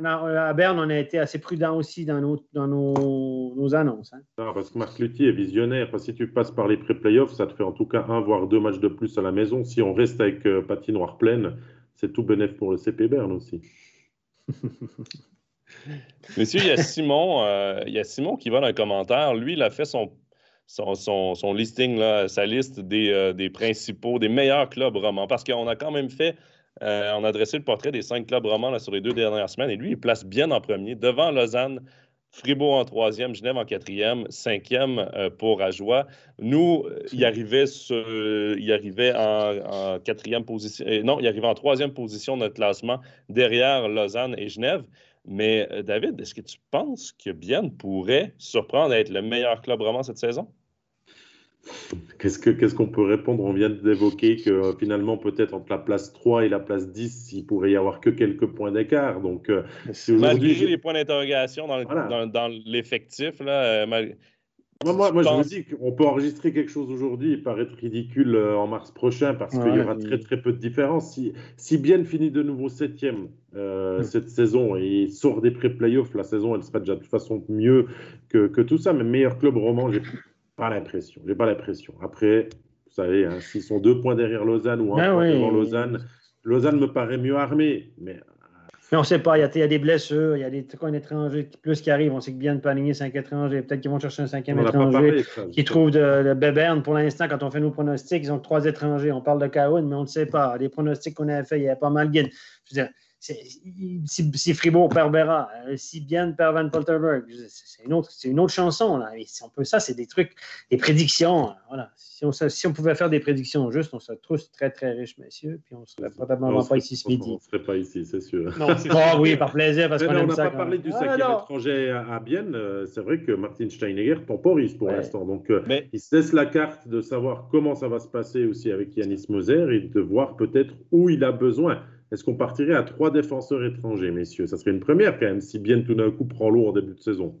à Berne, on a été assez prudent aussi dans nos, dans nos, annonces. Hein. parce que Marc Lutti est visionnaire. si tu passes par les pré-playoffs, ça te fait en tout cas un, voire deux matchs de plus à la maison. Si on reste avec euh, patinoire pleine, c'est tout bénéf pour le CP Berne aussi. <laughs> Monsieur, il y a Simon, euh, il y a Simon qui va dans les commentaires. Lui, il a fait son, son, listing, là, sa liste des, euh, des, principaux, des meilleurs clubs romans. Parce qu'on a quand même fait euh, on a dressé le portrait des cinq clubs romans sur les deux dernières semaines et lui, il place bien en premier, devant Lausanne, Fribourg en troisième, Genève en quatrième, cinquième euh, pour Ajoie. Nous, euh, il arrivait, arrivait en, quatrième position, non, il arrivait en troisième position de notre classement derrière Lausanne et Genève. Mais David, est-ce que tu penses que Bien pourrait surprendre à être le meilleur club roman cette saison? Qu'est-ce qu'on peut répondre? On vient d'évoquer que euh, finalement, peut-être entre la place 3 et la place 10, il pourrait y avoir que quelques points d'écart. Donc, euh, Malgré les points d'interrogation dans, l'effectif, euh, Moi, moi, je, vous dis qu'on peut enregistrer quelque chose aujourd'hui et paraître ridicule en mars prochain parce qu'il y aura très très peu de différence. Si, si Bien finit de nouveau septième euh, cette saison et sort des pré-playoffs, la saison elle sera déjà de toute façon mieux que, que tout ça. Mais meilleur club roman, j'ai pas l'impression. J'ai pas l'impression. Après, vous savez, hein, s'ils sont deux points derrière Lausanne ou un ben point devant Lausanne, Lausanne me paraît mieux armé. Mais mais on ne sait pas, il y, a, des blessures, il y a des trucs étrangers plus qui arrivent. On sait que bien de pas aligner cinq étrangers. Peut-être qu'ils vont chercher un cinquième étranger qui trouve de, de Beberne. Pour l'instant, quand on fait nos pronostics, ils ont trois étrangers. On parle de Caroune, mais on ne sait pas. Les pronostics qu'on avait fait, il y avait pas mal de Je veux dire, si, si, Fribourg perd Berra, euh, si Bien perd Van Polterberg, c'est une, autre, une autre chanson. Là. si on peut ça, c'est des trucs, des prédictions. Euh, voilà. Si on, si on, pouvait faire des prédictions justes, on serait tous très, très riches, messieurs, puis on ne serait probablement pas ici ce midi. On ne serait pas ici, c'est sûr. Non, <laughs> oh, oui, par plaisir, parce qu'on aime ça. On n'a pas parlé du cinquième ah, étranger à, Bien. Euh, c'est vrai que Martin Steinegger temporise pour l'instant. Donc, Mais... il se laisse la carte de savoir comment ça va se passer aussi avec Yanis Moser et de voir peut-être où il a besoin. Est-ce qu'on partirait à trois défenseurs étrangers, messieurs? Ça serait une première quand même, si bien tout d'un coup prend l'eau en début de saison.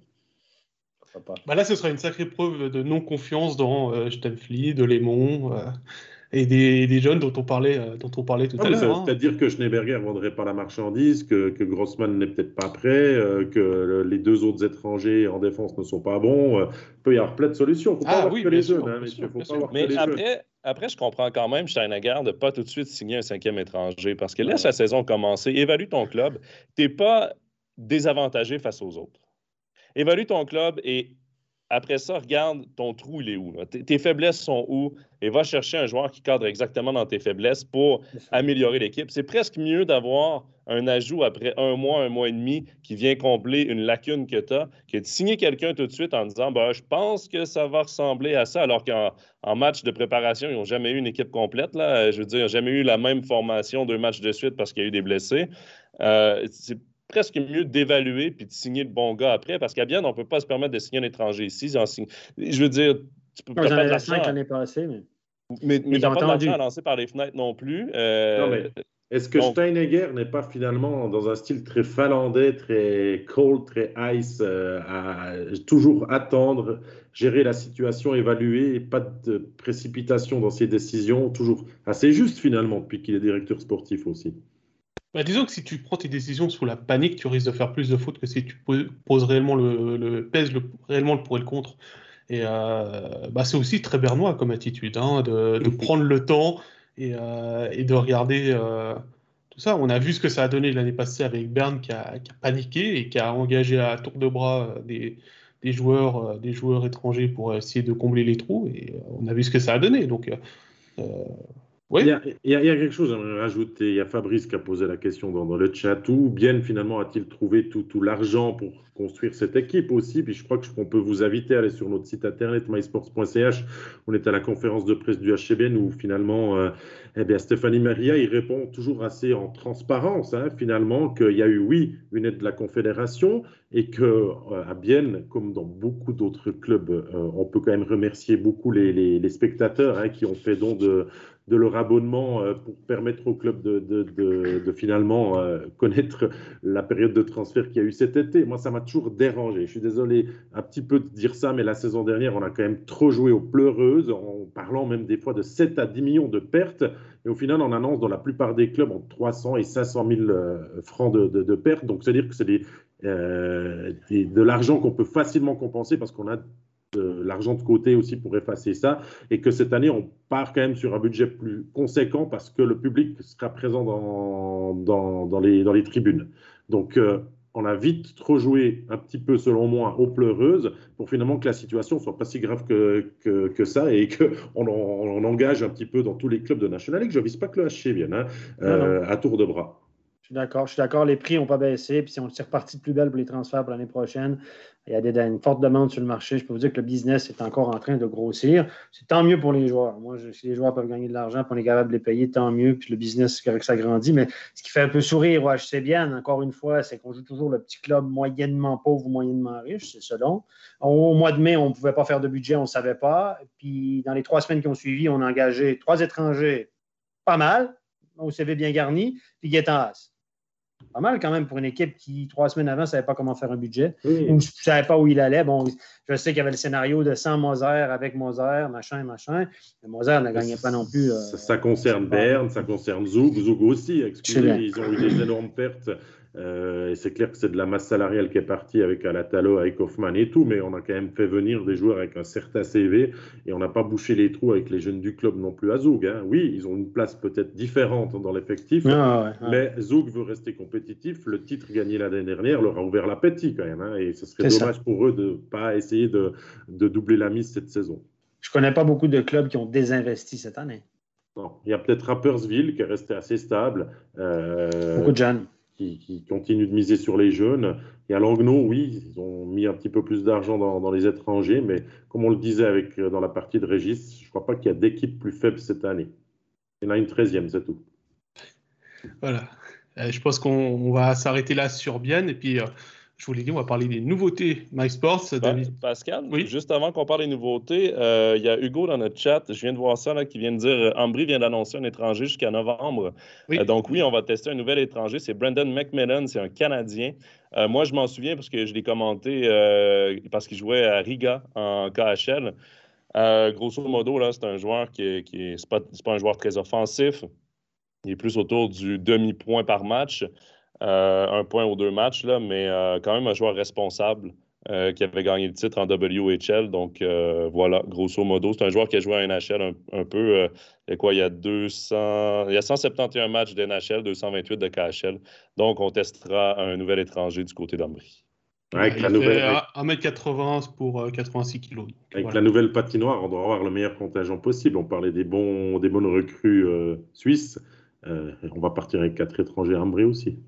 Bah là, ce sera une sacrée preuve de non-confiance dans euh, de Lémon euh, et des, jeunes dont on parlait, euh, dont on parlait tout à l'heure. Hein. C'est-à-dire que Schneeberger ne vendrait pas la marchandise, que, Grossman n'est peut-être pas prêt, euh, que les deux autres étrangers en défense ne sont pas bons. Il peut y avoir plein de solutions. Il ne faut pas ah, oui, que les jeunes, hein, messieurs. Faut pas Mais après, après, je comprends quand même Steinager de ne pas tout de suite signer un cinquième étranger parce que laisse la saison commencer, évalue ton club. Tu n'es pas désavantagé face aux autres. Évalue ton club et après ça, regarde ton trou, il est où. Tes faiblesses sont où? Et va chercher un joueur qui cadre exactement dans tes faiblesses pour améliorer l'équipe. C'est presque mieux d'avoir un ajout après un mois, un mois et demi qui vient combler une lacune que tu as que de signer quelqu'un tout de suite en disant bah, Je pense que ça va ressembler à ça, alors qu'en match de préparation, ils n'ont jamais eu une équipe complète. Là. Je veux dire, jamais eu la même formation deux matchs de suite parce qu'il y a eu des blessés. Euh, presque mieux d'évaluer puis de signer le bon gars après, parce qu'à bien, on ne peut pas se permettre de signer un étranger ici. Je veux dire, tu peux pas de l'argent. l'année passée, mais. Mais, mais, pas d'argent à lancer par les fenêtres non plus. Euh, est-ce que Steinegger n'est pas finalement dans un style très finlandais, très cold, très ice, euh, à toujours attendre, gérer la situation, évaluer, et pas de précipitation dans ses décisions, toujours assez juste finalement depuis qu'il est directeur sportif aussi? Bah, disons que si tu prends tes décisions sous la panique, tu risques de faire plus de fautes que si tu poses réellement le, le, réellement le pour et le contre. Et euh, bah, c'est aussi très bernois comme attitude, hein, de, de, prendre le temps et, euh, et de regarder euh, tout ça. On a vu ce que ça a donné l'année passée avec Berne qui a, qui a, paniqué et qui a engagé à tour de bras des, des joueurs, des joueurs étrangers pour essayer de combler les trous. Et on a vu ce que ça a donné. Donc il, y a, quelque chose à rajouter. Il y a Fabrice qui a posé la question dans, le chat. Où bien finalement a-t-il trouvé tout, l'argent pour construire cette équipe aussi? Puis je crois qu'on peut vous inviter à aller sur notre site internet mysports.ch. On est à la conférence de presse du HCBN où finalement euh, eh bien, Stéphanie Maria il répond toujours assez en transparence hein, finalement qu'il y a eu oui une aide de la Confédération et que euh, à Bienne, comme dans beaucoup d'autres clubs, euh, on peut quand même remercier beaucoup les, spectateurs hein, qui ont fait don de de leur abonnement euh, pour permettre au club de, de, finalement euh, connaître la période de transfert qu'il y a eu cet été. Moi, ça m'a toujours dérangé. Je suis désolé un petit peu de dire ça, mais la saison dernière, on a quand même trop joué aux pleureuses, en parlant même des fois de 7 à 10 millions de pertes. Et au final, on annonce dans la plupart des clubs entre 300 et 500 000 euh, francs de, pertes. Donc, c'est-à-dire que c'est de l'argent qu'on peut facilement compenser parce qu'on a de l'argent de côté aussi pour effacer ça, et que cette année, on part quand même sur un budget plus conséquent parce que le public sera présent dans, dans, dans les, dans les tribunes. Donc, euh, on a vite trop joué un petit peu, selon moi, aux pleureuses pour finalement que la situation soit pas si grave que, que, que ça et qu'on on, engage un petit peu dans tous les clubs de National League. Je ne vise pas que le HC vienne hein, euh, à tour de bras. Je suis d'accord. Je suis d'accord. Les prix n'ont pas baissé. Puis si on est reparti de plus belle pour les transferts pour l'année prochaine, il y a une forte demande sur le marché. Je peux vous dire que le business est encore en train de grossir. C'est tant mieux pour les joueurs. Moi, si les joueurs peuvent gagner de l'argent, pour on est capable de les payer, tant mieux. Puis le business, ça grandit. Mais ce qui fait un peu sourire au HC bien, encore une fois, c'est qu'on joue toujours le petit club moyennement pauvre ou moyennement riche, c'est selon. Au mois de mai, on ne pouvait pas faire de budget, on ne savait pas. Puis dans les trois semaines qui ont suivi, on a engagé trois étrangers, pas mal, au CV bien garni, puis Gaetan Pas mal quand même pour une équipe qui, trois semaines avant, ne savait pas comment faire un budget ou ne savait pas où il allait. Bon, je sais qu'il y avait le scénario de 100 Moser avec Moser, machin, machin. Mais Moser ne gagnait pas non plus. Euh, ça, concerne Berne, ça concerne Zoug, Zoug aussi. Excusez, ils ont eu des énormes pertes. Euh, c'est clair que c'est de la masse salariale qui est partie avec Alatalo, avec Hoffman et tout, mais on a quand même fait venir des joueurs avec un certain CV et on n'a pas bouché les trous avec les jeunes du club non plus à Zoug. Hein. Oui, ils ont une place peut-être différente dans l'effectif, ah, mais Zoug veut rester compétitif. Le titre gagné l'année dernière leur a ouvert l'appétit quand même, hein, et ce serait dommage pour eux de ne pas essayer de, de doubler la mise cette saison. Je ne connais pas beaucoup de clubs qui ont désinvesti cette année. Non. Il y a peut-être Rappersville qui est resté assez stable. Euh, beaucoup de jeunes qui, continuent de miser sur les jeunes. Et à Langnau, oui, ils ont mis un petit peu plus d'argent dans, les étrangers, mais comme on le disait avec, euh, dans la partie de Régis, je ne crois pas qu'il y a d'équipe plus faible cette année. Il y en a une treizième, c'est tout. Voilà. Euh, je pense qu'on va s'arrêter là sur Bienne. Et puis, euh, je vous l'ai dit, on va parler des nouveautés MySports. David. Pascal, oui? juste avant qu'on parle des nouveautés, euh, il y a Hugo dans notre chat, je viens de voir ça, là, qui vient de dire euh, Ambry vient d'annoncer un étranger jusqu'à novembre. Euh, donc oui, on va tester un nouvel étranger, c'est Brandon McMillan, c'est un Canadien. moi, je m'en souviens parce que je l'ai commenté parce qu'il jouait à Riga en KHL. grosso modo, là, c'est un joueur qui est, qui pas, pas un joueur très offensif. Il est plus autour du demi-point par match. Euh, un point aux deux matchs, là, mais euh, quand même un joueur responsable euh, qui avait gagné le titre en WHL. Donc voilà, grosso modo, c'est un joueur qui a joué à NHL un, peu. il y a quoi, il y a 200, il y a 171 matchs d'NHL, 228 de KHL. Donc on testera un nouvel étranger du côté d'Ambry. Avec la nouvelle... 1m80 pour 86 kg. Avec la nouvelle patinoire, on doit avoir le meilleur contingent possible. On parlait des, bons, des bonnes recrues suisses. on va partir avec quatre étrangers à Ambry aussi.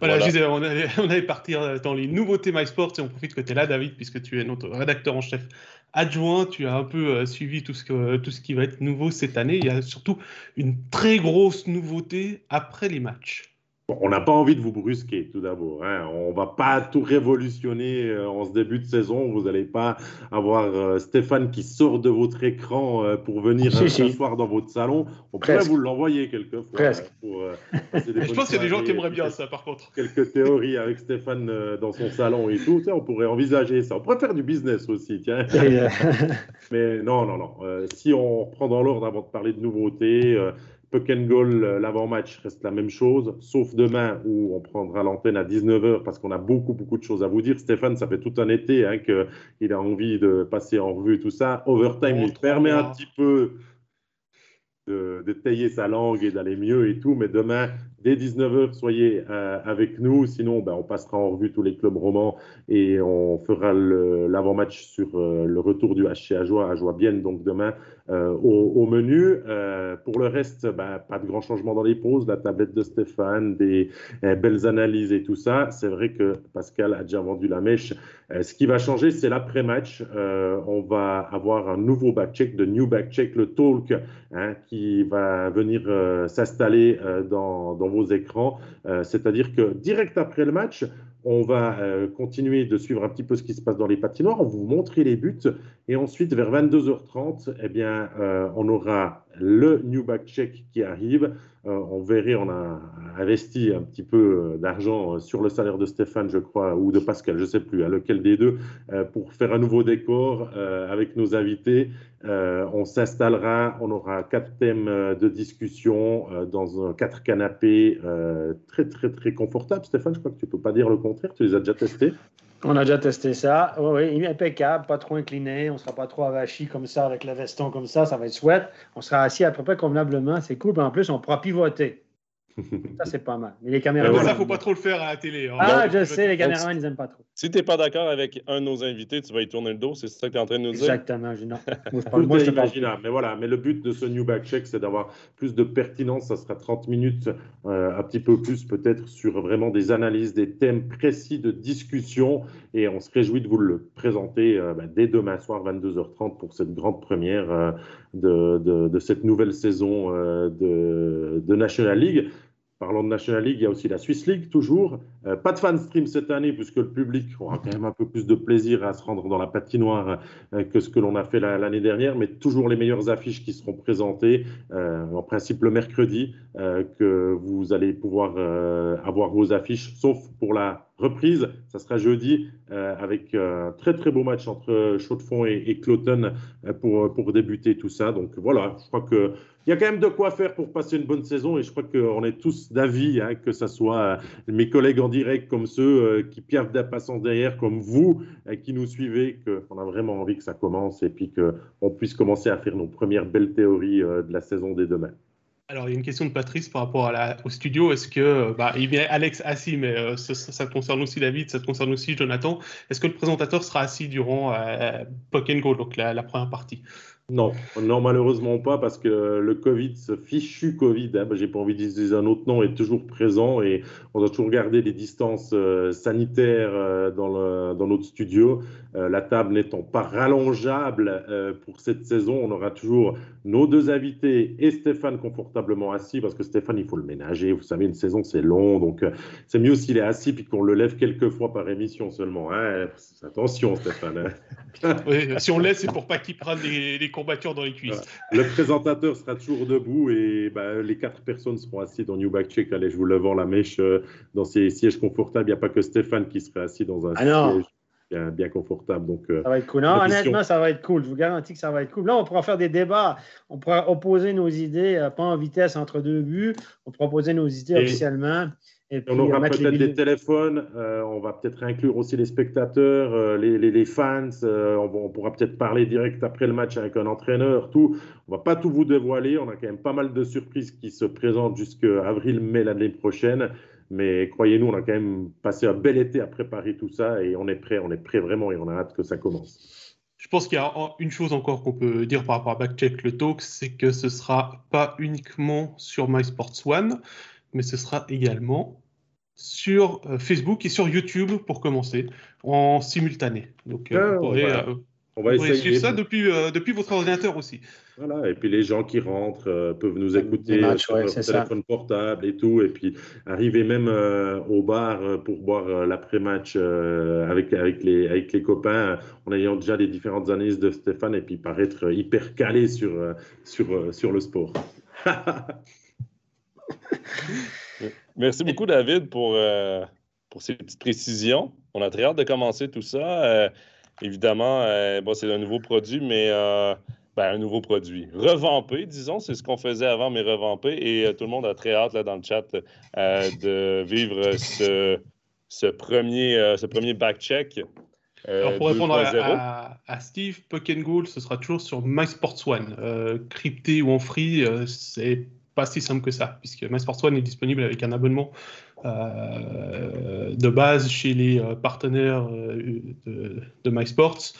Voilà, <laughs> on, allait, partir dans les nouveautés MySports et on profite que tu es là, David, puisque tu es notre rédacteur en chef adjoint. Tu as un peu euh, suivi tout ce, que, tout ce qui va être nouveau cette année. Il y a surtout une très grosse nouveauté après les matchs on n'a pas envie de vous brusquer, tout d'abord. Hein. On ne va pas tout révolutionner euh, en ce début de saison. Vous n'allez pas avoir euh, Stéphane qui sort de votre écran euh, pour venir s'asseoir dans votre salon. On pourrait vous l'envoyer quelquefois. Hein, Je pense qu'il y a des gens qui aimeraient bien ça, par contre. Quelques théories avec Stéphane dans son salon et tout. on pourrait envisager ça. On pourrait faire du business aussi, tiens. <laughs> Mais non, non, non. si on reprend dans l'ordre avant de parler de nouveautés, Puck and goal, euh, l'avant-match reste la même chose, sauf demain où on prendra l'antenne à 19h parce qu'on a beaucoup, beaucoup de choses à vous dire. Stéphane, ça fait tout un été hein, qu'il a envie de passer en revue tout ça. Overtime, il permet un petit peu de, de, tailler sa langue et d'aller mieux et tout, mais demain, dès 19h, soyez euh, avec nous. Sinon, ben, on passera en revue tous les clubs romans et on fera l'avant-match sur euh, le retour du HC à Joie, à Joie Bienne, donc demain euh, au, menu. pour le reste, ben, pas de grand changement dans les pauses. La tablette de Stéphane, des belles analyses et tout ça. C'est vrai que Pascal a déjà vendu la mèche. ce qui va changer, c'est l'après-match. on va avoir un nouveau back-check, de new back-check, le talk, hein, qui va venir s'installer dans, dans vos écrans. Euh, c'est-à-dire que direct après le match, on va euh, continuer de suivre un petit peu ce qui se passe dans les patinoires, on vous montrer les buts, et ensuite vers 22h30, eh bien, euh, on aura le new back check qui arrive. on verrait, on a investi un petit peu d'argent sur le salaire de Stéphane, je crois, ou de Pascal, je ne sais plus, à lequel des deux, pour faire un nouveau décor avec nos invités. On s'installera, on aura quatre thèmes de discussion dans quatre canapés très, très, très confortables. Stéphane, je crois que tu ne peux pas dire le contraire tu les as déjà testés On a déjà testé ça. Oui, oui, impeccable, pas trop incliné. On ne sera pas trop avachi comme ça avec le veston comme ça. Ça va être chouette. On sera assis à peu près convenablement. C'est cool. en plus, on pourra pivoter. Ça, c'est pas mal. Mais les caméras. ça, faut pas trop le faire à la télé. Hein. Ah, je sais, les caméramans, ils n'aiment pas trop. Si tu n'es pas d'accord avec un de nos invités, tu vas y tourner le dos. C'est ça que tu es en train de nous dire? Exactement. Je, <laughs> moi, je imaginable. Mais voilà, mais le but de ce New Back Check, c'est d'avoir plus de pertinence. Ça sera 30 minutes, euh, un petit peu plus peut-être sur vraiment des analyses, des thèmes précis de discussion. Et on se réjouit de vous le présenter euh, ben, dès demain soir, 22h30, pour cette grande première euh, de, cette nouvelle saison de, de National League. Parlons de National League, il y a aussi la Swiss League, toujours. Euh, pas de fan stream cette année, puisque le public aura quand même un peu plus de plaisir à se rendre dans la patinoire euh, que ce que l'on a fait l'année dernière, mais toujours les meilleures affiches qui seront présentées, euh, en principe le mercredi, que vous allez pouvoir avoir vos affiches, sauf pour la reprise. Ça sera jeudi avec un très très beau match entre Chaux-de-Fonds et, et Cloton pour, pour débuter tout ça. Donc voilà, je crois que il y a quand même de quoi faire pour passer une bonne saison et je crois qu'on est tous d'avis, hein, que ce soit euh, mes collègues en direct comme ceux euh, qui piaffent d'impatience derrière, comme vous euh, qui nous suivez, qu'on a vraiment envie que ça commence et puis qu'on puisse commencer à faire nos premières belles théories de la saison des demain. Alors, il y a une question de Patrice par rapport au studio. Est-ce que, bah, il vient Alex assis, mais ça, concerne aussi David, ça concerne aussi Jonathan. Est-ce que le présentateur sera assis durant euh, Go, donc la première partie? Non, non, malheureusement pas, parce que le Covid, ce fichu Covid, hein, j'ai pas envie d'utiliser un autre nom, est toujours présent et on doit toujours garder des distances euh, sanitaires euh, dans, notre studio. Euh, la table n'étant pas rallongeable pour cette saison, on aura toujours nos deux invités et Stéphane confortablement assis, parce que Stéphane, il faut le ménager. Vous savez, une saison, c'est long, donc c'est mieux s'il est assis puis qu'on le lève quelques fois par émission seulement. Hein. Attention, Stéphane. Hein. si on le laisse, c'est pour pas qu'il prenne les, les dans les cuisses. Le présentateur sera toujours debout et bah, les quatre personnes seront assises dans New Back Check. Allez, je vous le vends la mèche euh, dans ces sièges confortables. Il n'y a pas que Stéphane qui serait assis dans un ah siège. Bien, confortable. Donc, euh, ça va être cool. Non, honnêtement, ça va être cool. Je vous garantis que ça va être cool. Là, on pourra faire des débats. On pourra opposer nos idées, euh, pas en vitesse entre deux buts. On pourra opposer nos idées officiellement on aura peut-être des téléphones, euh, on va peut-être inclure aussi les spectateurs, euh, les, fans, euh, on, pourra peut-être parler direct après le match avec un entraîneur, tout. On va pas tout vous dévoiler, on a quand même pas mal de surprises qui se présentent jusqu'à avril-mai l'année prochaine, mais croyez-nous, on a quand même passé un bel été à préparer tout ça et on est prêt, on est prêt vraiment et on a hâte que ça commence. Je pense qu'il y a une chose encore qu'on peut dire par rapport à Backcheck le talk, c'est que ce sera pas uniquement sur MySports One, mais ce sera également sur euh, Facebook et sur YouTube pour commencer, en simultané. Donc, euh, vous pourrez, euh, on va essayer. suivre ça depuis, depuis votre ordinateur aussi. Voilà, et puis les gens qui rentrent peuvent nous écouter sur leur téléphone portable et tout, et puis arriver même au bar pour boire l'après-match avec, avec, les, avec les copains, en ayant déjà les différentes analyses de Stéphane, et puis paraître hyper calé sur, sur, sur le sport. <laughs> <laughs> Merci beaucoup, David, pour, euh, pour ces petites précisions. On a très hâte de commencer tout ça. Euh, évidemment, euh, bon, c'est un nouveau produit, mais ben, un nouveau produit. Revampé, disons, c'est ce qu'on faisait avant, mais revampé. Et tout le monde a très hâte là, dans le chat de vivre ce, ce premier, ce premier back-check. Alors pour répondre à, à, Steve, Puck Goal, ce sera toujours sur MySports One. crypté ou en free, c'est pas si simple que ça, puisque MySports One est disponible avec un abonnement euh, de base chez les euh, partenaires euh, de, de MySports.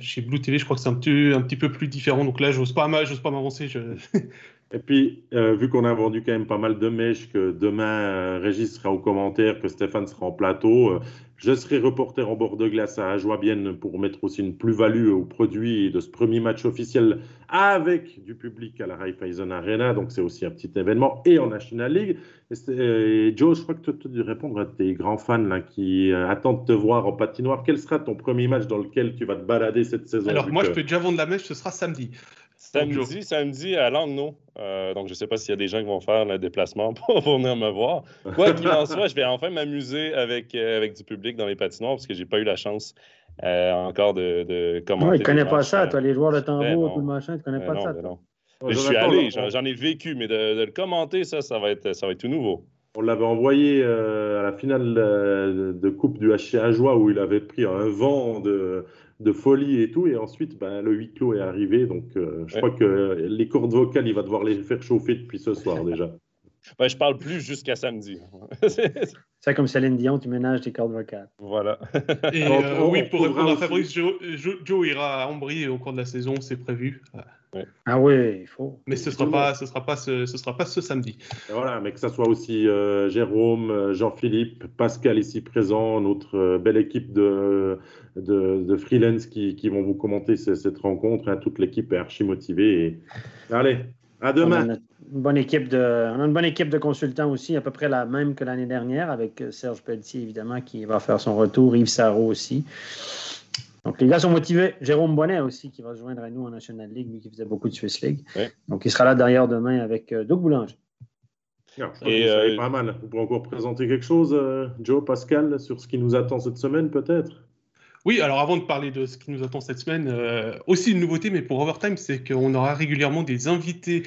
chez Blue TV, je crois que c'est un petit, un petit peu plus différent. Donc là, j'ose pas, j'ose pas m'avancer. <laughs> Et puis, vu qu'on a vendu quand même pas mal de mèches, que demain Régis sera au commentaire, que Stéphane sera en plateau, je serai reporter en bord de glace à Joabienne pour mettre aussi une plus-value au produit de ce premier match officiel avec du public à la Raiffeisen Arena. Donc, c'est aussi un petit événement et en National League. Et, Joe, je crois que tu dois répondre à tes grands fans là, qui euh, attendent de te voir en patinoire. Quel sera ton premier match dans lequel tu vas te balader cette saison Alors, moi, je peux déjà vendre la mèche, ce sera samedi. Samedi, samedi à Langnau. Euh, donc, je ne sais pas s'il y a des gens qui vont faire le déplacement <laughs> pour, venir me voir. Quoi qu'il en soit, je vais enfin m'amuser avec, euh, avec du public dans les patinoires parce que je n'ai pas eu la chance euh, encore de, de commenter. Ouais, il ne connaît pas ça, toi, les joueurs de tambour, tout le machin, tu ne connais pas ça. je suis allé, j'en ai vécu, mais de, le commenter, ça, ça va être, ça va être tout nouveau. On l'avait envoyé à la finale de Coupe du HCA Joie où il avait pris un vent de, de folie et tout. Et ensuite, ben, le huis clos est arrivé. Donc, euh, je crois que les cordes vocales, il va devoir les faire chauffer depuis ce soir <laughs> déjà. Ben, je parle plus jusqu'à samedi. <laughs> C'est comme Céline Dion, tu ménages tes cordes vocales. Voilà. Et euh, oui, pour répondre à Fabrice, Joe, Joe, ira à Ambry au cours de la saison, c'est prévu. Ah oui, il faut. Mais ce ne sera, pas, ce, sera pas ce, ce sera pas ce samedi. voilà, mais que ce soit aussi euh, Jérôme, euh, Jean-Philippe, Pascal ici présent, notre euh, belle équipe de, de, de freelance qui, qui, vont vous commenter cette rencontre. Hein, toute l'équipe est archi motivée. Et... Allez, À demain. On a une bonne équipe de, on a une bonne équipe de consultants aussi, à peu près la même que l'année dernière, avec Serge Pelletier, évidemment, qui va faire son retour, Yves Sarro aussi. Donc, les gars sont motivés. Jérôme Bonnet aussi, qui va se joindre à nous en National League, lui qui faisait beaucoup de Swiss League. Ouais. Donc, il sera là derrière demain avec euh, Doug Boulanger. Non, je que euh, pas mal. Vous pouvez encore présenter quelque chose, euh, Joe, Pascal, sur ce qui nous attend cette semaine, peut-être? Oui, alors avant de parler de ce qui nous attend cette semaine, euh, aussi une nouveauté, mais pour Overtime, c'est qu'on aura régulièrement des invités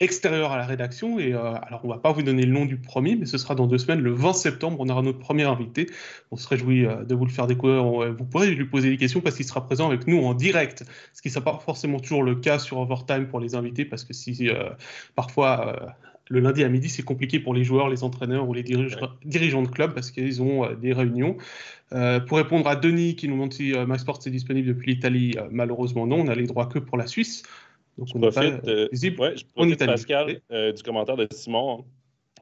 extérieurs à la rédaction. Et euh, alors, on va pas vous donner le nom du premier, mais ce sera dans deux semaines, le 20 septembre, on aura notre premier invité. On se réjouit euh, de vous le faire découvrir. On- euh, vous pourrez lui poser des questions parce qu'il sera présent avec nous en direct, ce qui ne sera pas forcément toujours le cas sur Overtime pour les invités, parce que si euh, parfois le lundi à midi, c'est compliqué pour les joueurs, les entraîneurs ou les dirige- dirigeants de club parce qu'ils ont euh, des réunions. Euh, pour répondre à Denis qui nous demande si euh, MySports est disponible depuis l'Italie, malheureusement non, on a les droits que pour la Suisse. Donc Je on pas profite, euh, visible. ouais, je profite. Pascal, euh, du commentaire de Simon.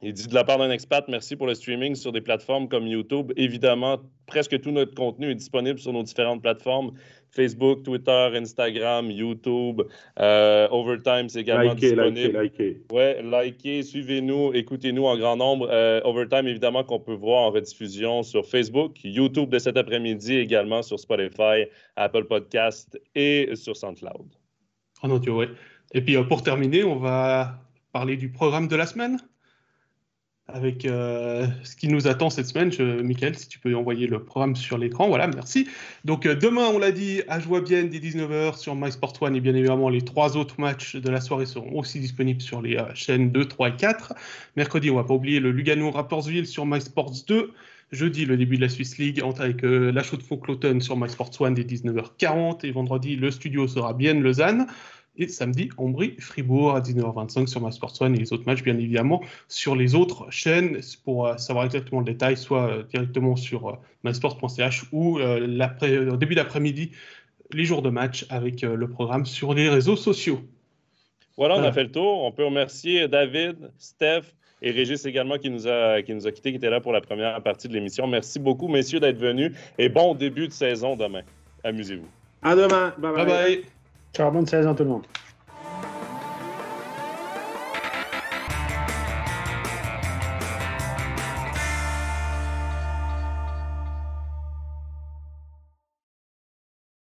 Il dit de la part d'un expat, merci pour le streaming sur des plateformes comme YouTube. Évidemment, presque tout notre contenu est disponible sur nos différentes plateformes Facebook, Twitter, Instagram, YouTube. Euh, Overtime, c'est également Likez, disponible. likez, likez. Ouais, likez, suivez-nous, écoutez-nous en grand nombre. Euh, Overtime, évidemment, qu'on peut voir en rediffusion sur Facebook, YouTube de cet après-midi, également sur Spotify, Apple Podcast et sur SoundCloud. En audio, ouais. Et puis euh, pour terminer, on va parler du programme de la semaine. Avec euh, ce qui nous attend cette semaine. Je, Michael, si tu peux envoyer le programme sur l'écran. Voilà, merci. Donc euh, demain, on l'a dit, à Joie-Bienne dès 19h sur MySport One. Et bien évidemment, les trois autres matchs de la soirée seront aussi disponibles sur les chaînes 2, 3 et 4. Mercredi, on va pas oublier le Lugano Rapperswil sur MySports 2. Jeudi, le début de la Swiss League entre avec euh, la chaux de Cloton sur MySports One dès 19h40. Et vendredi, le studio sera bien Lausanne. Et samedi, Ambry, Fribourg à 19h25 sur MySports One et les autres matchs, bien évidemment, sur les autres chaînes. Pour euh, savoir exactement le détail, soit euh, directement sur euh, mysports.ch ou au début d'après-midi, les jours de match avec le programme sur les réseaux sociaux. Voilà, on a fait le tour. On peut remercier David, Steph et Régis également qui nous a, qui nous a quittés, qui était là pour la première partie de l'émission. Merci beaucoup, messieurs, d'être venus et bon début de saison demain. Amusez-vous. À demain. bye. Bye bye! Ciao, bonne saison tout le monde.